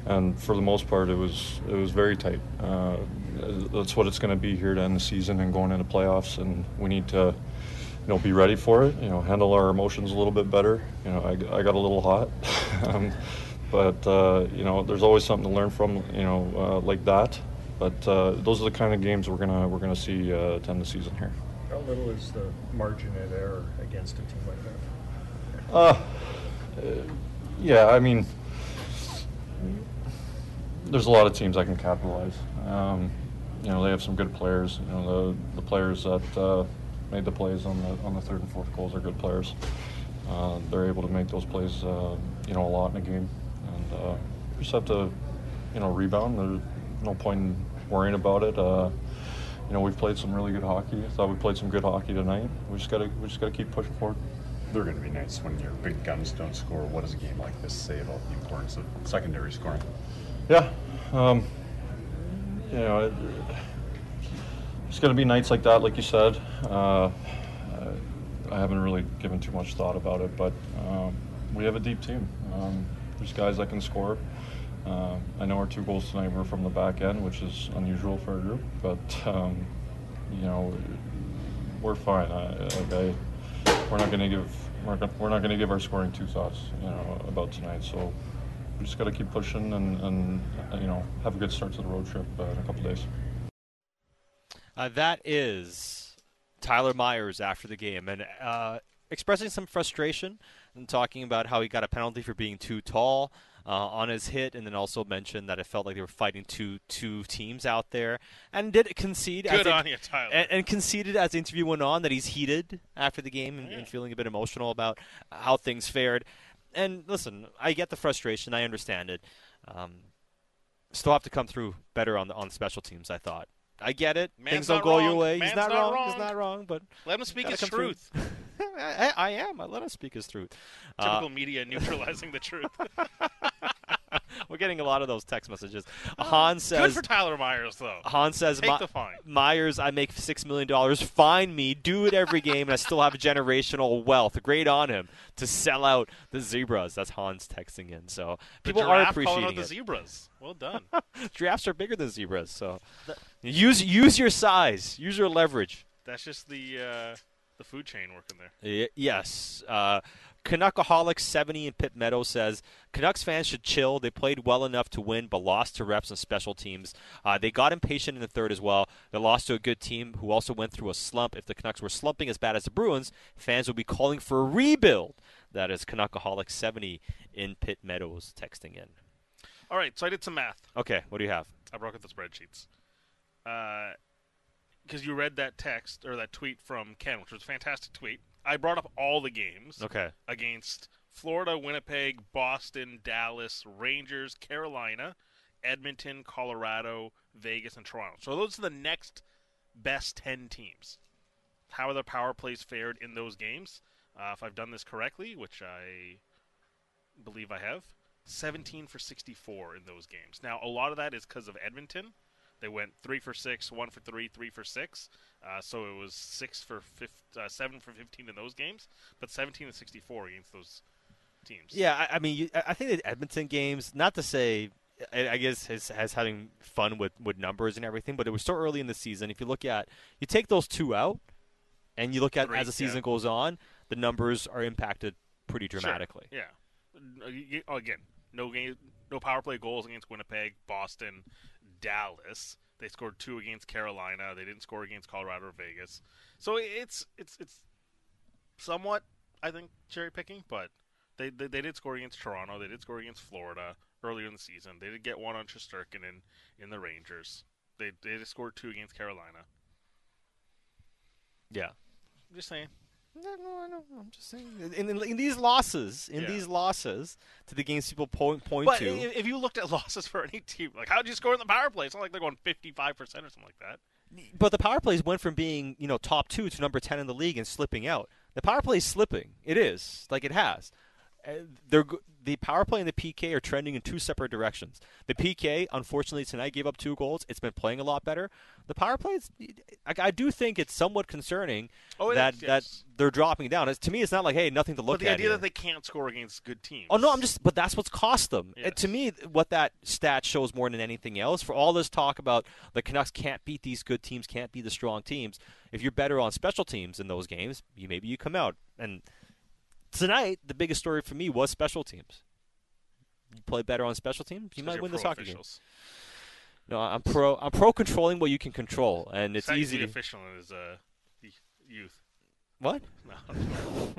and for the most part, it was it was very tight. Uh, that's what it's going to be here to end the season and going into playoffs. And we need to, you know, be ready for it. You know, handle our emotions a little bit better. You know, I, I got a little hot, um, but uh, you know, there's always something to learn from. You know, uh, like that. But uh, those are the kind of games we're gonna we're gonna see uh, to end the season here. How little is the margin of error against a team like that? Uh, yeah, I mean, there's a lot of teams I can capitalize. Um, you know, they have some good players. You know, the the players that uh, made the plays on the on the third and fourth goals are good players. Uh, they're able to make those plays, uh, you know, a lot in a game, and uh, we just have to, you know, rebound. There's no point in worrying about it. Uh, you know, we've played some really good hockey. I thought we played some good hockey tonight. We just gotta we just gotta keep pushing forward. There are going to be nights when your big guns don't score. What does a game like this say about the importance of secondary scoring? Yeah. Um, you know, it, it's going to be nights like that, like you said. Uh, I haven't really given too much thought about it, but um, we have a deep team. Um, there's guys that can score. Uh, I know our two goals tonight were from the back end, which is unusual for a group, but um, you know, we're fine. I, like I, we're not going to give we're, we're not going to give our scoring two thoughts, you know, about tonight. So we just got to keep pushing and, and you know have a good start to the road trip uh, in a couple days. Uh, that is Tyler Myers after the game and uh, expressing some frustration and talking about how he got a penalty for being too tall uh, on his hit, and then also mentioned that it felt like they were fighting two two teams out there, and did concede. Good on you, Tyler. And, and conceded as the interview went on that he's heated after the game and, and feeling a bit emotional about how things fared. And listen, I get the frustration. I understand it. Um, still have to come through better on the on special teams. I thought. I get it. Man's Things don't go your way. Man's He's not, not wrong. He's not wrong. But Let him speak his truth. I, I am. I let him speak his truth. Uh, Typical media neutralizing the truth. we're getting a lot of those text messages. Han says. Good for Tyler Myers, though. Han says, Take the fine. Myers, I make six million dollars. Fine me, do it every game, and I still have generational wealth. Great on him to sell out the zebras. That's Hans texting in. So The people are appreciating out the it. zebras. Well done. Giraffes are bigger than zebras, so use use your size, use your leverage. That's just the uh, the food chain working there. Y- yes. Uh, Canuckaholic 70 in Pitt Meadow says Canucks fans should chill. They played well enough to win, but lost to reps and special teams. Uh, they got impatient in the third as well. They lost to a good team who also went through a slump. If the Canucks were slumping as bad as the Bruins, fans would be calling for a rebuild. That is Canuckaholic 70 in Pitt Meadows texting in. All right, so I did some math. Okay, what do you have? I broke up the spreadsheets. Because you read that text or that tweet from Ken, which was a fantastic tweet. I brought up all the games. Okay. Against Florida, Winnipeg, Boston, Dallas, Rangers, Carolina, Edmonton, Colorado, Vegas, and Toronto. So those are the next best 10 teams. How are the power plays fared in those games? Uh, if I've done this correctly, which I believe I have, 17 for 64 in those games. Now, a lot of that is because of Edmonton. They went three for six, one for three, three for six. Uh, so it was six for fif- uh, seven for 15 in those games, but 17 and 64 against those teams. Yeah, I, I mean, you, I think the Edmonton games. Not to say, I, I guess, has, has having fun with, with numbers and everything, but it was so early in the season. If you look at, you take those two out, and you look at Three, as the season yeah. goes on, the numbers are impacted pretty Sure, dramatically. Yeah. Uh, Again, no game, no power play goals against Winnipeg, Boston, Dallas. They scored two against Carolina. They didn't score against Colorado or Vegas. So it's it's it's somewhat, I think, cherry picking, but they, they they did score against Toronto. They did score against Florida earlier in the season. They did get one on Shesterkin in in the Rangers. They they did score two against Carolina. Yeah. I'm just saying. No, no, no, I'm just saying. In, in, in these losses, in Yeah. these losses to the games people point point But to, if, if you looked at losses for any team, like how'd you score in the power play? It's not like they're going 55 percent or something like that. but the power plays went from being you know top two to number ten in the league and slipping out. The power play is slipping. It is like it has. Uh, they're the power play and the PK are trending in two separate directions. The PK, unfortunately, tonight gave up two goals. It's been playing a lot better. The power play, is, I, I do think it's somewhat concerning Oh, that is, that they're dropping down. It's, to me, it's not like hey, nothing to look But the at. idea here. that they can't score against good teams. Oh no, I'm just. But that's what's cost them. And to me, what that stat shows more than anything else, for all this talk about the Canucks can't beat these good teams, can't beat the strong teams. If you're better on special teams in those games, you maybe you come out. And tonight, the biggest story for me was special teams. You play better on special teams, you might win the pro soccer game. No, I'm pro. I'm pro controlling what you can control, and it's It's easy to. official is uh, youth. What? No.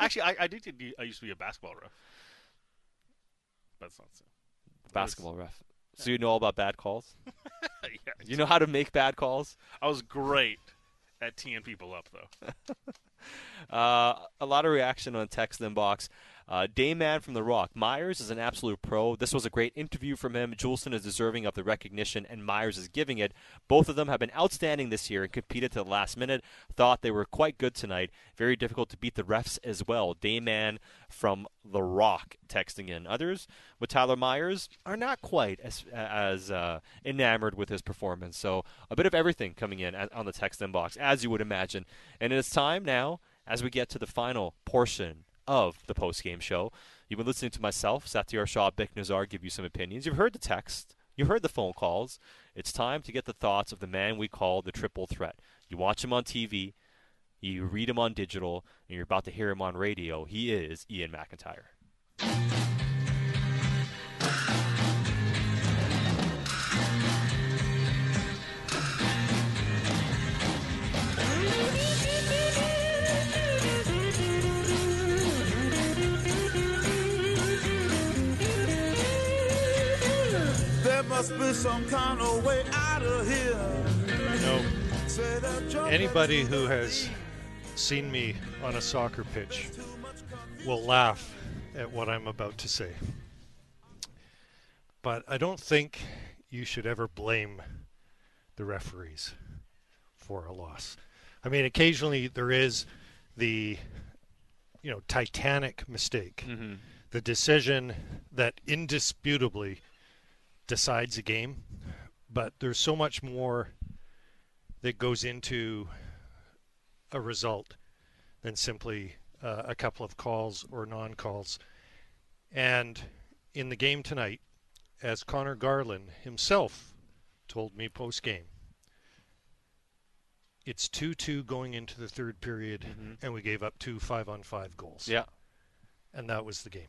Actually, I, I did. I used to be a basketball ref. It's not so. Basketball ref. So you know all about bad calls. yeah, You know how to make bad calls. I was great at teeing people up, though. Uh, a lot of reaction on text inbox. Uh, Dayman from The Rock. Myers is an absolute pro. This was a great interview from him. Juulsen is deserving of the recognition, and Myers is giving it. Both of them have been outstanding this year and competed to the last minute. Thought they were quite good tonight. Very difficult to beat the refs as well. Dayman from The Rock texting in. Others with Tyler Myers are not quite as as uh, enamored with his performance. So a bit of everything coming in on the text inbox, as you would imagine. And it's time now as we get to the final portion of the post-game show. You've been listening to myself, Satiar Shah, Bik Nizzar, give you some opinions. You've heard the text. You heard the phone calls. It's time to get the thoughts of the man we call the triple threat. You watch him on TV, you read him on digital, and you're about to hear him on radio. He is Iain McIntyre. Must be some kind of way out of here. Say you're Anybody who has seen me on a soccer pitch will laugh at what I'm about to say. But I don't think you should ever blame the referees for a loss. I mean, occasionally there is the, you know, titanic mistake, Mhm. the decision that indisputably decides a game, but there's so much more that goes into a result than simply uh, a couple of calls or non-calls. And in the game tonight, as Conor Garland himself told me post-game, it's 2-2 going into the third period, and we gave up two five-on-five goals. Yeah. And that was the game.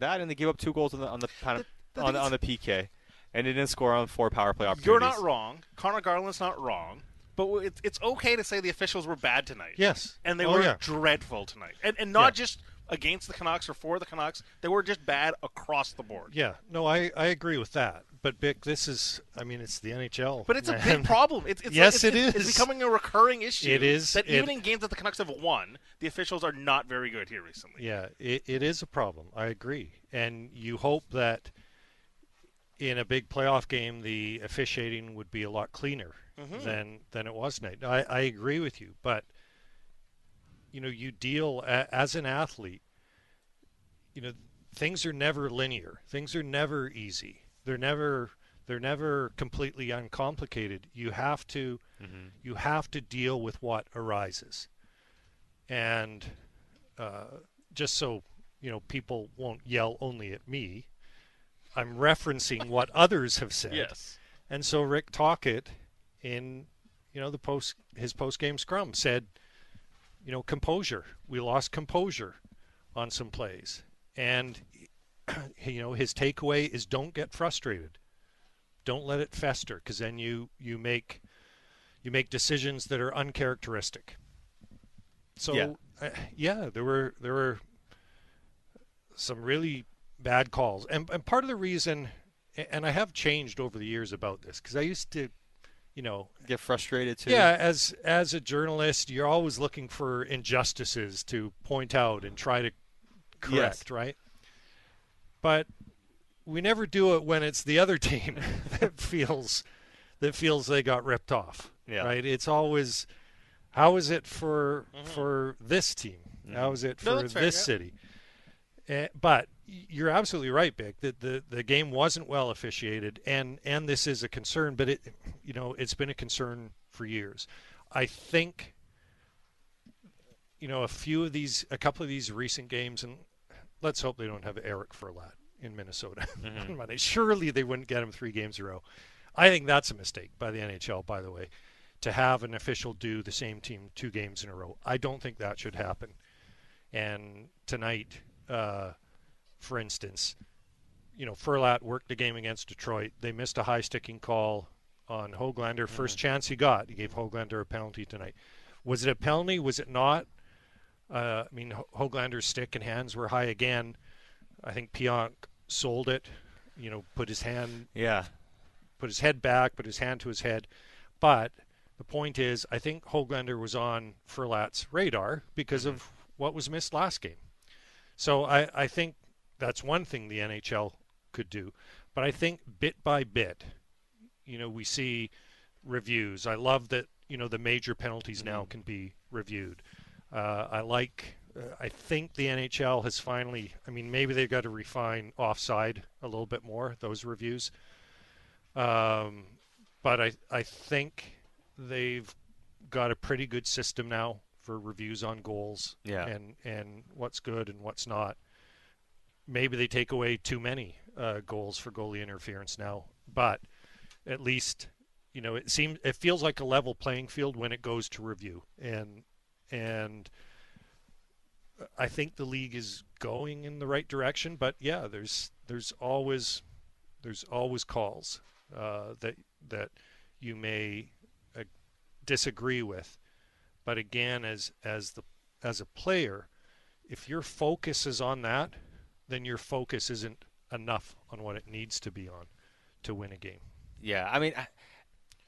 Yep. That and they gave up two goals on the on the, pan- the on, the on the PK, and they didn't score on four power play opportunities. You're not wrong. Conor Garland's not wrong. But it's, it's okay to say the officials were bad tonight. Yes. And they Oh, were yeah. dreadful tonight. And, and not Yeah. just against the Canucks or for the Canucks. They were just bad across the board. Yeah, no, I, I agree with that. But Bik, this is, I mean, it's the NHL. But it's a big problem. It's, it's yes, like, it it's. It's becoming a recurring issue. It is. that It- even in games that the Canucks have won, the officials are not very good here recently. Yeah, it, it is a problem. I agree, and you hope that in a big playoff game, the officiating would be a lot cleaner Mhm. than than it was tonight. I, I agree with you, but you know, you deal a, as an athlete. You know, things are never linear. Things are never easy. They're never they're never completely uncomplicated. You have to Mhm. you have to deal with what arises. And uh, just so you know, people won't yell only at me. I'm referencing what others have said. Yes. And so Rick Tocchet, in you know the post his post game scrum said, you know, composure. We lost composure on some plays, and you know his takeaway is don't get frustrated, don't let it fester, because then you you make you make decisions that are uncharacteristic. So Yeah. uh, yeah, there were there were some really bad calls, and and part of the reason, and I have changed over the years about this because I used to, you know, Get frustrated too. yeah, as as a journalist, you're always looking for injustices to point out and try to correct, Yes. right? But we never do it when it's the other team that feels that feels they got ripped off. Yeah. Right? It's always how is it for for this team? How is it Mm-hmm. No, for fair, this yeah. city? Uh, but you're absolutely right, Bik. That the, the game wasn't well officiated, and and this is a concern. But it, you know, it's been a concern for years. I think, you know, a few of these, a couple of these recent games, and let's hope they don't have Eric Furlatt in Minnesota Mhm. on Monday. Surely they wouldn't get him three games in a row. I think that's a mistake by the NHL, by the way, to have an official do the same team two games in a row. I don't think that should happen. And tonight, uh, for instance, you know, Furlatt worked the game against Detroit. They missed a high sticking call on Hoglander. First chance he got, he gave Hoglander a penalty tonight. Was it a penalty? Was it not? Uh, I mean, Ho- Hoglander's stick and hands were high again. I think Pionk sold it. You know, put his hand, Yeah. put his head back, put his hand to his head. But the point is, I think Hoglander was on Furlatt's radar because of what was missed last game. So I, I think that's one thing the NHL could do. But I think bit by bit, you know, we see reviews. I love that, you know, the major penalties now can be reviewed. Uh, I like, uh, I think the NHL has finally, I mean, maybe they've got to refine offside a little bit more, those reviews. Um, but I, I think they've got a pretty good system now for reviews on goals Yeah. and, and what's good and what's not. Maybe they take away too many uh, goals for goalie interference now, but at least you know it seems it feels like a level playing field when it goes to review. And and I think the league is going in the right direction but yeah there's there's always there's always calls uh, that that you may uh, disagree with. But again as as the as a player if your focus is on that then your focus isn't enough on what it needs to be on to win a game Yeah, I mean,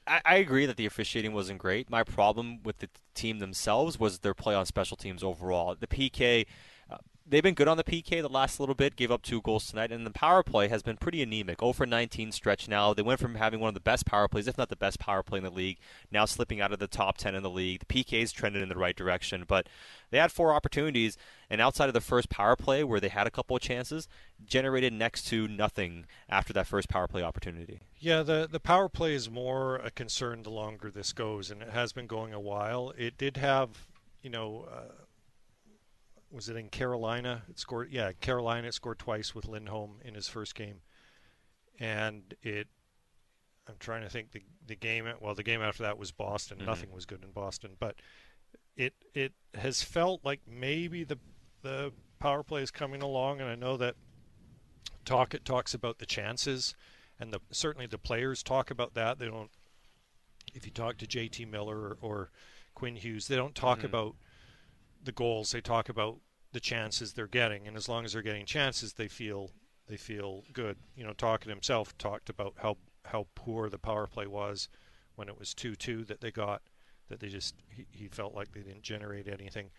I, I agree that the officiating wasn't great. My problem with the team themselves was their play on special teams overall. The PK, uh, they've been good on the PK the last little bit, gave up two goals tonight, and the power play has been pretty anemic. 0 for 19 stretch now. They went from having one of the best power plays, if not the best power play in the league, now slipping out of the top 10 in the league. The PK's trended in the right direction, but they had four opportunities, and outside of the first power play where they had a couple of chances, generated next to nothing after that first power play opportunity. Yeah, the the power play is more a concern the longer this goes, and it has been going a while. It did have, you know, uh, was it in Carolina? It scored. Yeah, Carolina it scored twice with Lindholm in his first game, and it. I'm trying to think the the game. Well, the game after that was Boston. Mhm. Nothing was good in Boston, but it it has felt like maybe the the power play is coming along, and I know that talk it talks about the chances, and the certainly the players talk about that. They don't. If you talk to J.T. Miller or, or Quinn Hughes, they don't talk Mhm. about the goals. They talk about the chances they're getting, and as long as they're getting chances, they feel they feel good. You know, Tocchet himself talked about how how poor the power play was when it was two two that they got, that they just he, he felt like they didn't generate anything.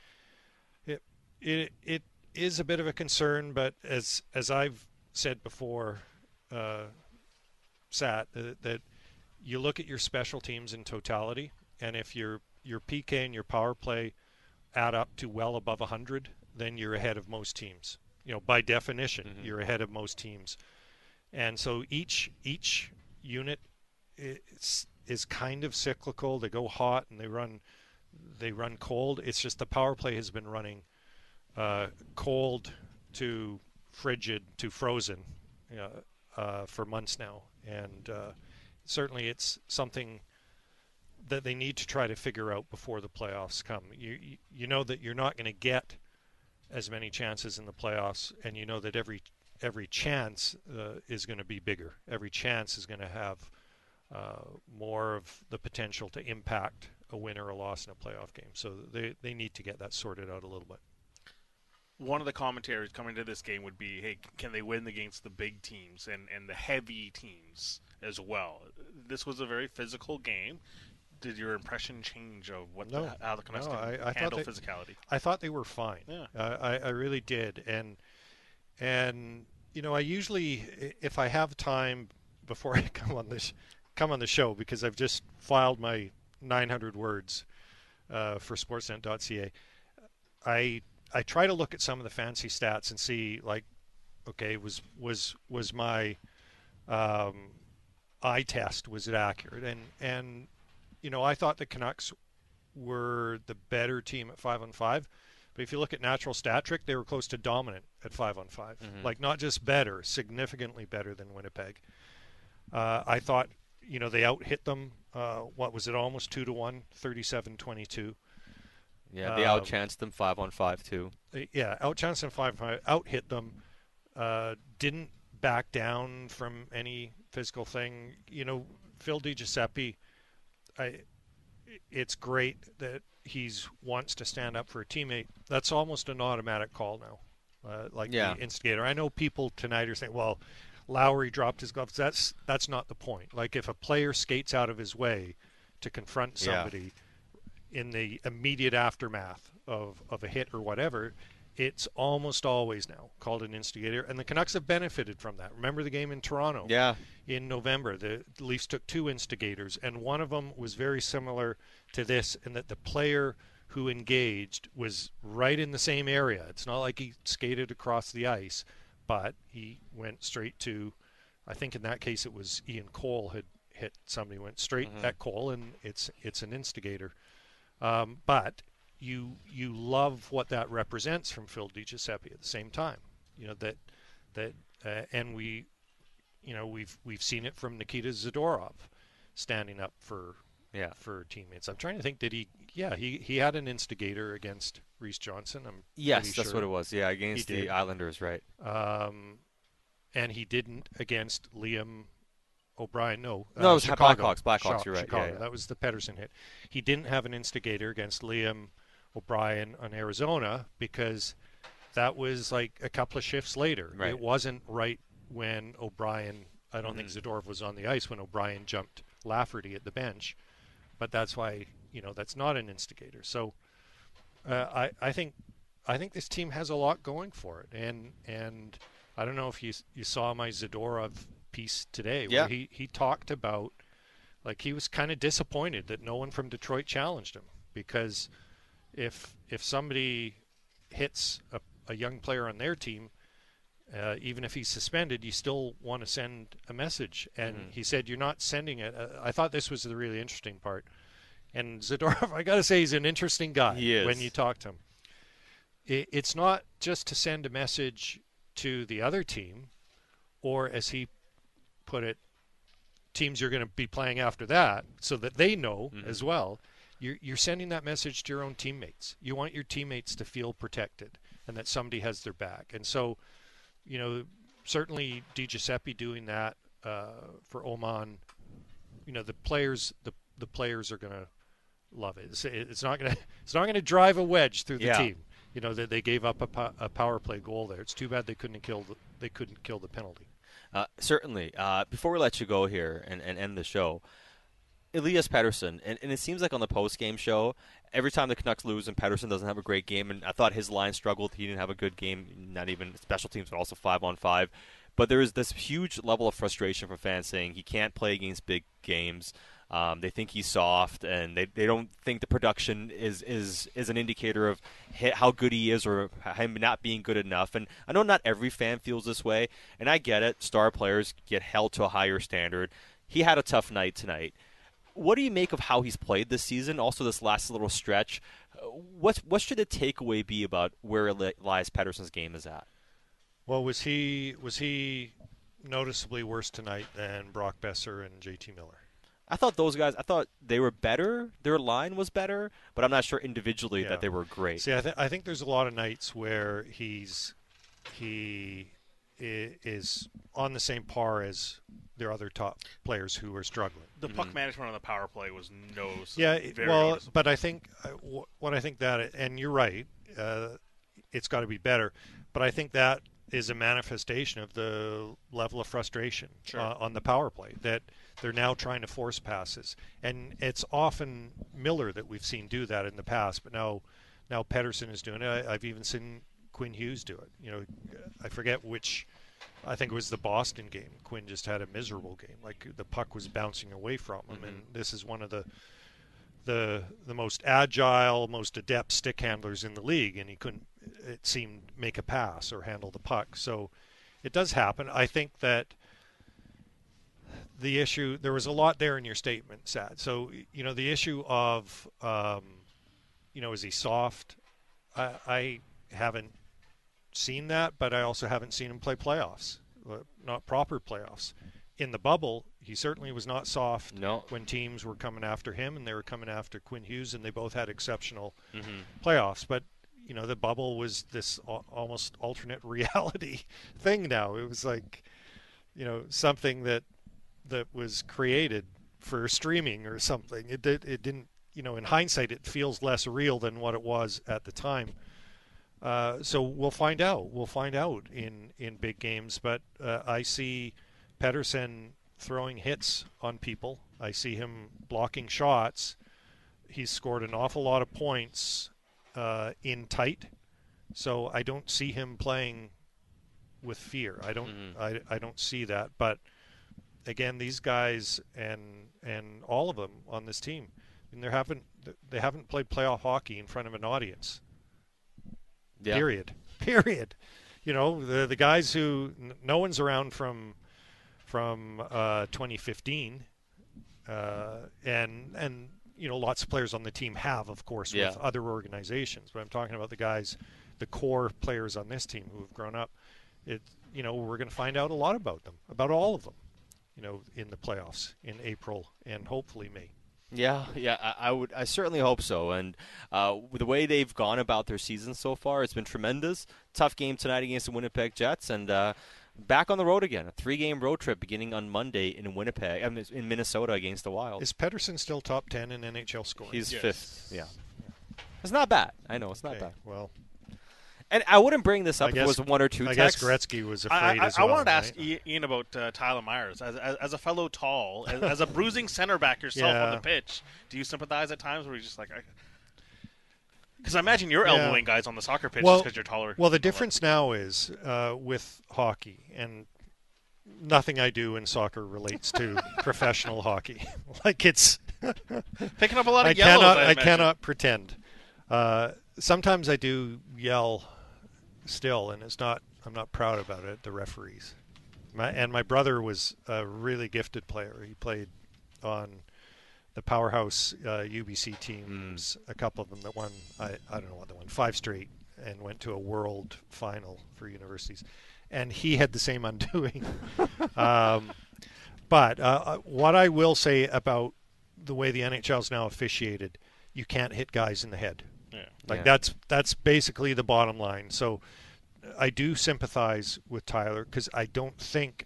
It it it is a bit of a concern, but as as I've said before, uh, Sat that you look at your special teams in totality, and if your your PK and your power play add up to well above 100, then you're ahead of most teams. You know, by definition, Mm-hmm. you're ahead of most teams. And so each each unit is is kind of cyclical. They go hot and they run they run cold. It's just the power play has been running uh, cold to frigid to frozen uh, uh, for months now, and uh, certainly it's something that they need to try to figure out before the playoffs come. You you, know that you're not going to get as many chances in the playoffs, and you know that every every chance uh, is going to be bigger. Every chance is going to have uh, more of the potential to impact a win or a loss in a playoff game. So they they need to get that sorted out a little bit. one of the commentaries coming to this game would be, hey, can they win against the big teams and, and the heavy teams as well? This was a very physical game. Did your impression change of what No, the, how the Canucks no, I, I handle they, physicality? I thought they were fine. Yeah. Uh, I, I really did, and and you know I usually if I have time before I come on this come on the show because I've just filed my 900 words uh, for Sportsnet.ca. I I try to look at some of the fancy stats and see like okay was was was my um, eye test was it accurate and and you know I thought the Canucks were the better team at five on five. But if you look at natural stat trick, they were close to dominant at five on 5 Mhm. Like not just better, significantly better than Winnipeg. Uh, I thought, you know, they out hit them. Uh, what was it? Almost two to one, 37-22. Yeah, they Um, outchanced them five on five too. they- yeah, outchanced them five on five, out hit them, uh, didn't back down from any physical thing. You know, Phil DiGiuseppe, I, it's great that he's wants to stand up for a teammate. That's almost an automatic call now, uh, like Yeah. the instigator. I know people tonight are saying, well. Lowry dropped his gloves. That's that's not the point. Like if a player skates out of his way to confront Yeah. somebody, in the immediate aftermath of, of a hit or whatever, it's almost always now called an instigator. And the Canucks have benefited from that. Remember the game in Toronto? Yeah. In November, the Leafs took two instigators, and one of them was very similar to this in that the player who engaged was right in the same area. It's not like he skated across the ice, but he went straight to, I think in that case it was Ian Cole had hit somebody, went straight Mhm. at Cole, and it's it's an instigator. Um, but you you love what that represents from Phil DiGiuseppe at the same time. You know that that uh, and we you know we've we've seen it from Nikita Zadorov standing up for Yeah. for teammates. I'm trying to think did he yeah, he he had an instigator against Reese Johnson. I'm Yes, that's sure. what it was. Yeah, He against the did. Islanders, right? Um and he didn't against Liam O'Brien. No, No, it was Chicago. Blackhawks, Blackhawks, you're right, yeah, yeah. That was the Pettersson hit. He didn't have an instigator against Liam O'Brien on Arizona because that was like a couple of shifts later. Right. It wasn't right when O'Brien. I don't think Zadorov was on the ice when O'Brien jumped Lafferty at the bench, but that's why you know that's not an instigator. So uh, I I think I think this team has a lot going for it, and and I don't know if you you saw my Zadorov piece today, Yeah. where he he talked about like he was kind of disappointed that no one from Detroit challenged him because if if somebody hits a, a young player on their team, uh, even if he's suspended, you still want to send a message. And Mhm. he said, "You're not sending it." Uh, I thought this was the really interesting part. And Zadorov, I got to say, he's an interesting guy He is. when you talk to him. I it's not just to send a message to the other team, or as he put it, teams you're going to be playing after that, so that they know Mhm. as well. You're, you're sending that message to your own teammates. You want your teammates to feel protected and that somebody has their back. And so, you know, certainly Di Giuseppe doing that uh, for Åman. You know, the players the the players are going to love it. It's, it's not going to it's not going to drive a wedge through the Yeah. team. you know, they, they gave up a, po- a power play goal there. It's too bad they couldn't kill the, they couldn't kill the penalty. Uh, certainly. Uh, before we let you go here and, and end the show, Elias Pettersson, and, and it seems like on the post game show, every time the Canucks lose and Pettersson doesn't have a great game, and I thought his line struggled. He didn't have a good game, not even special teams, but also five on five. But there is this huge level of frustration from fans saying he can't play against big games. Um, they think he's soft, and they, they don't think the production is, is, is an indicator of how good he is or him not being good enough. And I know not every fan feels this way, and I get it. Star players get held to a higher standard. He had a tough night tonight. What do you make of how he's played this season? Also, this last little stretch. What what should the takeaway be about where Elias Pettersson's game is at? Well, was he was he noticeably worse tonight than Brock Boeser and JT Miller? I thought those guys. I thought they were better. Their line was better, but I'm not sure individually Yeah. that they were great. See, I, th- I think there's a lot of nights where he's he i- is on the same par as their other top players who are struggling. The puck management on the power play was no. Yeah, it- very well, noticeable. but I think uh, wh- what I think that, and you're right, uh, it's got to be better. But I think that is a manifestation of the level of frustration Sure. uh, on the power play that they're now trying to force passes, and it's often Miller that we've seen do that in the past, but now now Pettersson is doing it. I, I've even seen Quinn Hughes do it. You know, I forget which. I think it was the Boston game. Quinn just had a miserable game. Like the puck was bouncing away from him, and this is one of the the the most agile, most adept stick handlers in the league, and he couldn't. It seemed make a pass or handle the puck. So it does happen. I think that the issue there was a lot there in your statement, Sat. So you know the issue of um, you know is he soft? I, I haven't seen that, but I also haven't seen him play playoffs, uh, not proper playoffs. In the bubble, he certainly was not soft No. when teams were coming after him, and they were coming after Quinn Hughes, and they both had exceptional Mhm. playoffs. But you know, the bubble was this almost alternate reality thing. Now it was like, you know, something that that was created for streaming or something. It did. It didn't. You know, in hindsight, it feels less real than what it was at the time. Uh, so we'll find out. We'll find out in in big games. But uh, I see Pettersson throwing hits on people. I see him blocking shots. He's scored an awful lot of points uh, in tight. So I don't see him playing with fear. I don't. I, I don't see that. But again, these guys and and all of them on this team, I mean, they haven't they haven't played playoff hockey in front of an audience. Yeah. Period. Period. You know, the the guys who n- no one's around from from uh, 2015, uh, and and you know lots of players on the team have, of course, Yeah. with other organizations. But I'm talking about the guys, the core players on this team who have grown up. It you know we're going to find out a lot about them, about all of them. You know, in the playoffs in April and hopefully May. Yeah, yeah, I, I would, I certainly hope so. And uh, the way they've gone about their season so far, it's been tremendous. Tough game tonight against the Winnipeg Jets, and uh, back on the road again. A three-game road trip beginning on Monday in Winnipeg, in Minnesota against the Wild. Is Pettersson still top ten in NHL scoring? He's fifth. Yeah, it's not bad. I know it's not Okay, bad. Well, and I wouldn't bring this I up if guess- it was one or two. I guess. Gretzky was I, afraid I, as I well. wanted to ask right? Iain about uh, Tyler Myers as, as, as a fellow tall, as, as a bruising center back yourself on the pitch. Do you sympathize at times where you're just like, because I, imagine you're Yeah. elbowing guys on the soccer pitch well, because you're taller. Well, the difference now is uh, with hockey, and nothing I do in soccer relates to professional hockey. like it's Picking up a lot of I yellows, Cannot, I I, cannot pretend. Uh, sometimes I do yell still, and it's not. I'm not proud about it. The referees. My, and my brother was a really gifted player. He played on the powerhouse uh, UBC teams, a couple of them that won. I, I don't know what they won, five straight, and went to a world final for universities. And he had the same undoing. um, but uh, uh, what I will say about the way the NHL is now officiated, you can't hit guys in the head. Yeah. Like Yeah. that's that's basically the bottom line. So I do sympathize with Tyler because I don't think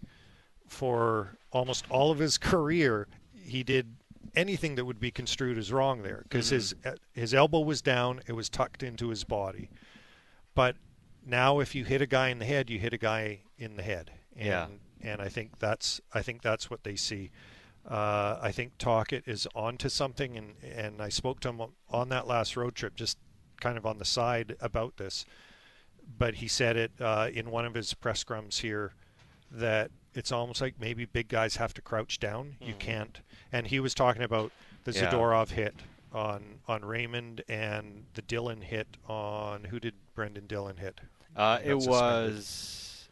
for almost all of his career he did anything that would be construed as wrong there because his mm-hmm. eh, his elbow was down, it was tucked into his body. but now if you hit a guy in the head, you hit a guy in the head. And, Yeah. And I think that's I think that's what they see. Uh, I think Tocchet is onto something, and and I spoke to him on- on that last road trip, just kind of on the side about this. But he said it uh, in one of his press scrums here that it's almost like maybe big guys have to crouch down. You can't. And he was talking about the Yeah. Zadorov hit on on Raymond and the Dillon hit on who did Brendan Dillon hit? Uh, it was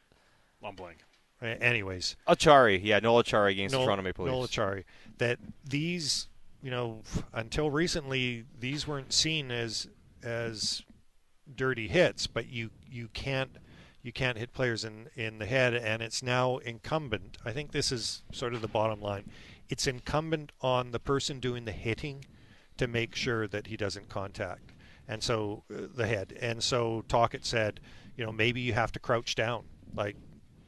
I'm blank. Anyways, Acciari. Yeah, Noel Acciari against the Noel- Toronto Maple Leafs. Noel. Acciari. That these, you know, until recently, these weren't seen as as dirty hits, but you you can't you can't hit players in in the head, and it's now incumbent. I think this is sort of the bottom line. It's incumbent on the person doing the hitting to make sure that he doesn't contact, and so uh, the head. And so Tocchet said, you know, maybe you have to crouch down, like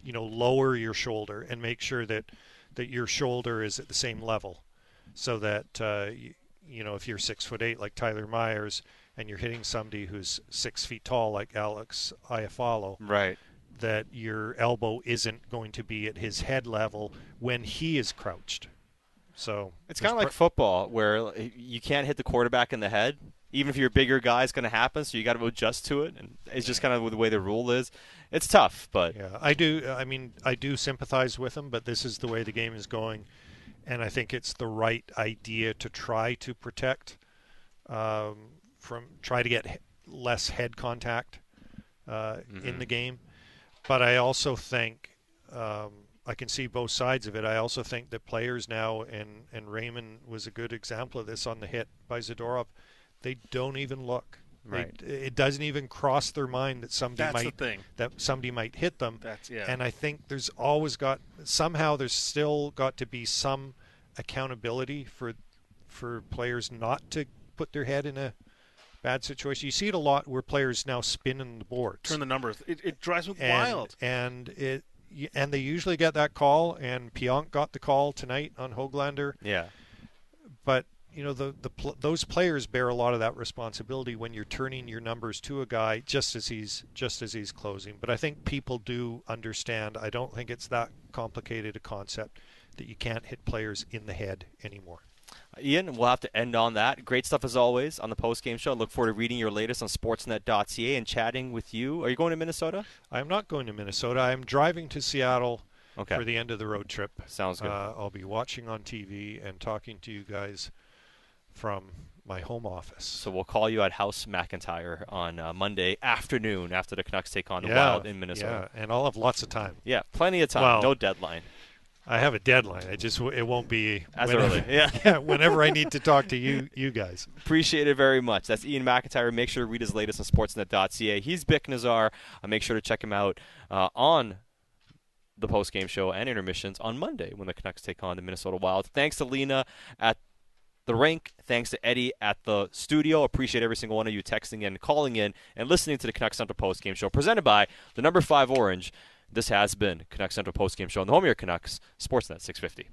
you know, lower your shoulder and make sure that that your shoulder is at the same level, so that uh, you, you know if you're six foot eight like Tyler Myers and you're hitting somebody who's six feet tall like Alex Iafallo, right? That your elbow isn't going to be at his head level when he is crouched. So It's kind of like pr- football, where you can't hit the quarterback in the head. Even if you're a bigger guy, it's going to happen. So you got to adjust to it, and it's just kind of the way the rule is. It's tough, but Yeah, I do. I mean, I do sympathize with them, but this is the way the game is going, and I think it's the right idea to try to protect um, from try to get less head contact uh, in Mhm. the game. But I also think um, I can see both sides of it. I also think that players now, and and Raymond was a good example of this on the hit by Zadorov. They don't even look. They- Right. it doesn't even cross their mind that somebody That's might that somebody might hit them. That's- yeah. And I think there's always got somehow there's still got to be some accountability for for players not to put their head in a bad situation. You see it a lot where players now spin in the boards. Turn the numbers. It, it drives me and, wild. And it and they usually get that call and Pionk got the call tonight on Hoglander. Yeah. But you know the the pl- those players bear a lot of that responsibility when you're turning your numbers to a guy just as he's just as he's closing. But I think people do understand. I don't think it's that complicated a concept that you can't hit players in the head anymore. Iain, we'll have to end on that. Great stuff as always on the post game show. Look forward to reading your latest on Sportsnet.ca and chatting with you. Are you going to Minnesota? I'm not going to Minnesota. I'm driving to Seattle Okay. for the end of the road trip. Sounds good. Uh, I'll be watching on TV and talking to you guys from my home office. So we'll call you at House McIntyre on uh, Monday afternoon after the Canucks take on the Yeah, Wild in Minnesota. Yeah, and I'll have lots of time. Yeah, plenty of time. Well, no deadline. I have a deadline. I just it won't be As whenever- early. Yeah. whenever I need to talk to you you guys. Appreciate it very much. That's Iain McIntyre. Make sure to read his latest on Sportsnet.ca. He's Bik Nizzar. Uh, make sure to check him out uh, on the post game show and intermissions on Monday when the Canucks take on the Minnesota Wild. Thanks to Lena at the rink. Thanks to Eddie at the studio. Appreciate every single one of you texting in, calling in, and listening to the Canucks Central Post Game Show presented by the number five Orange. This has been Canucks Central Post Game Show on the home of your Canucks, Sportsnet 650.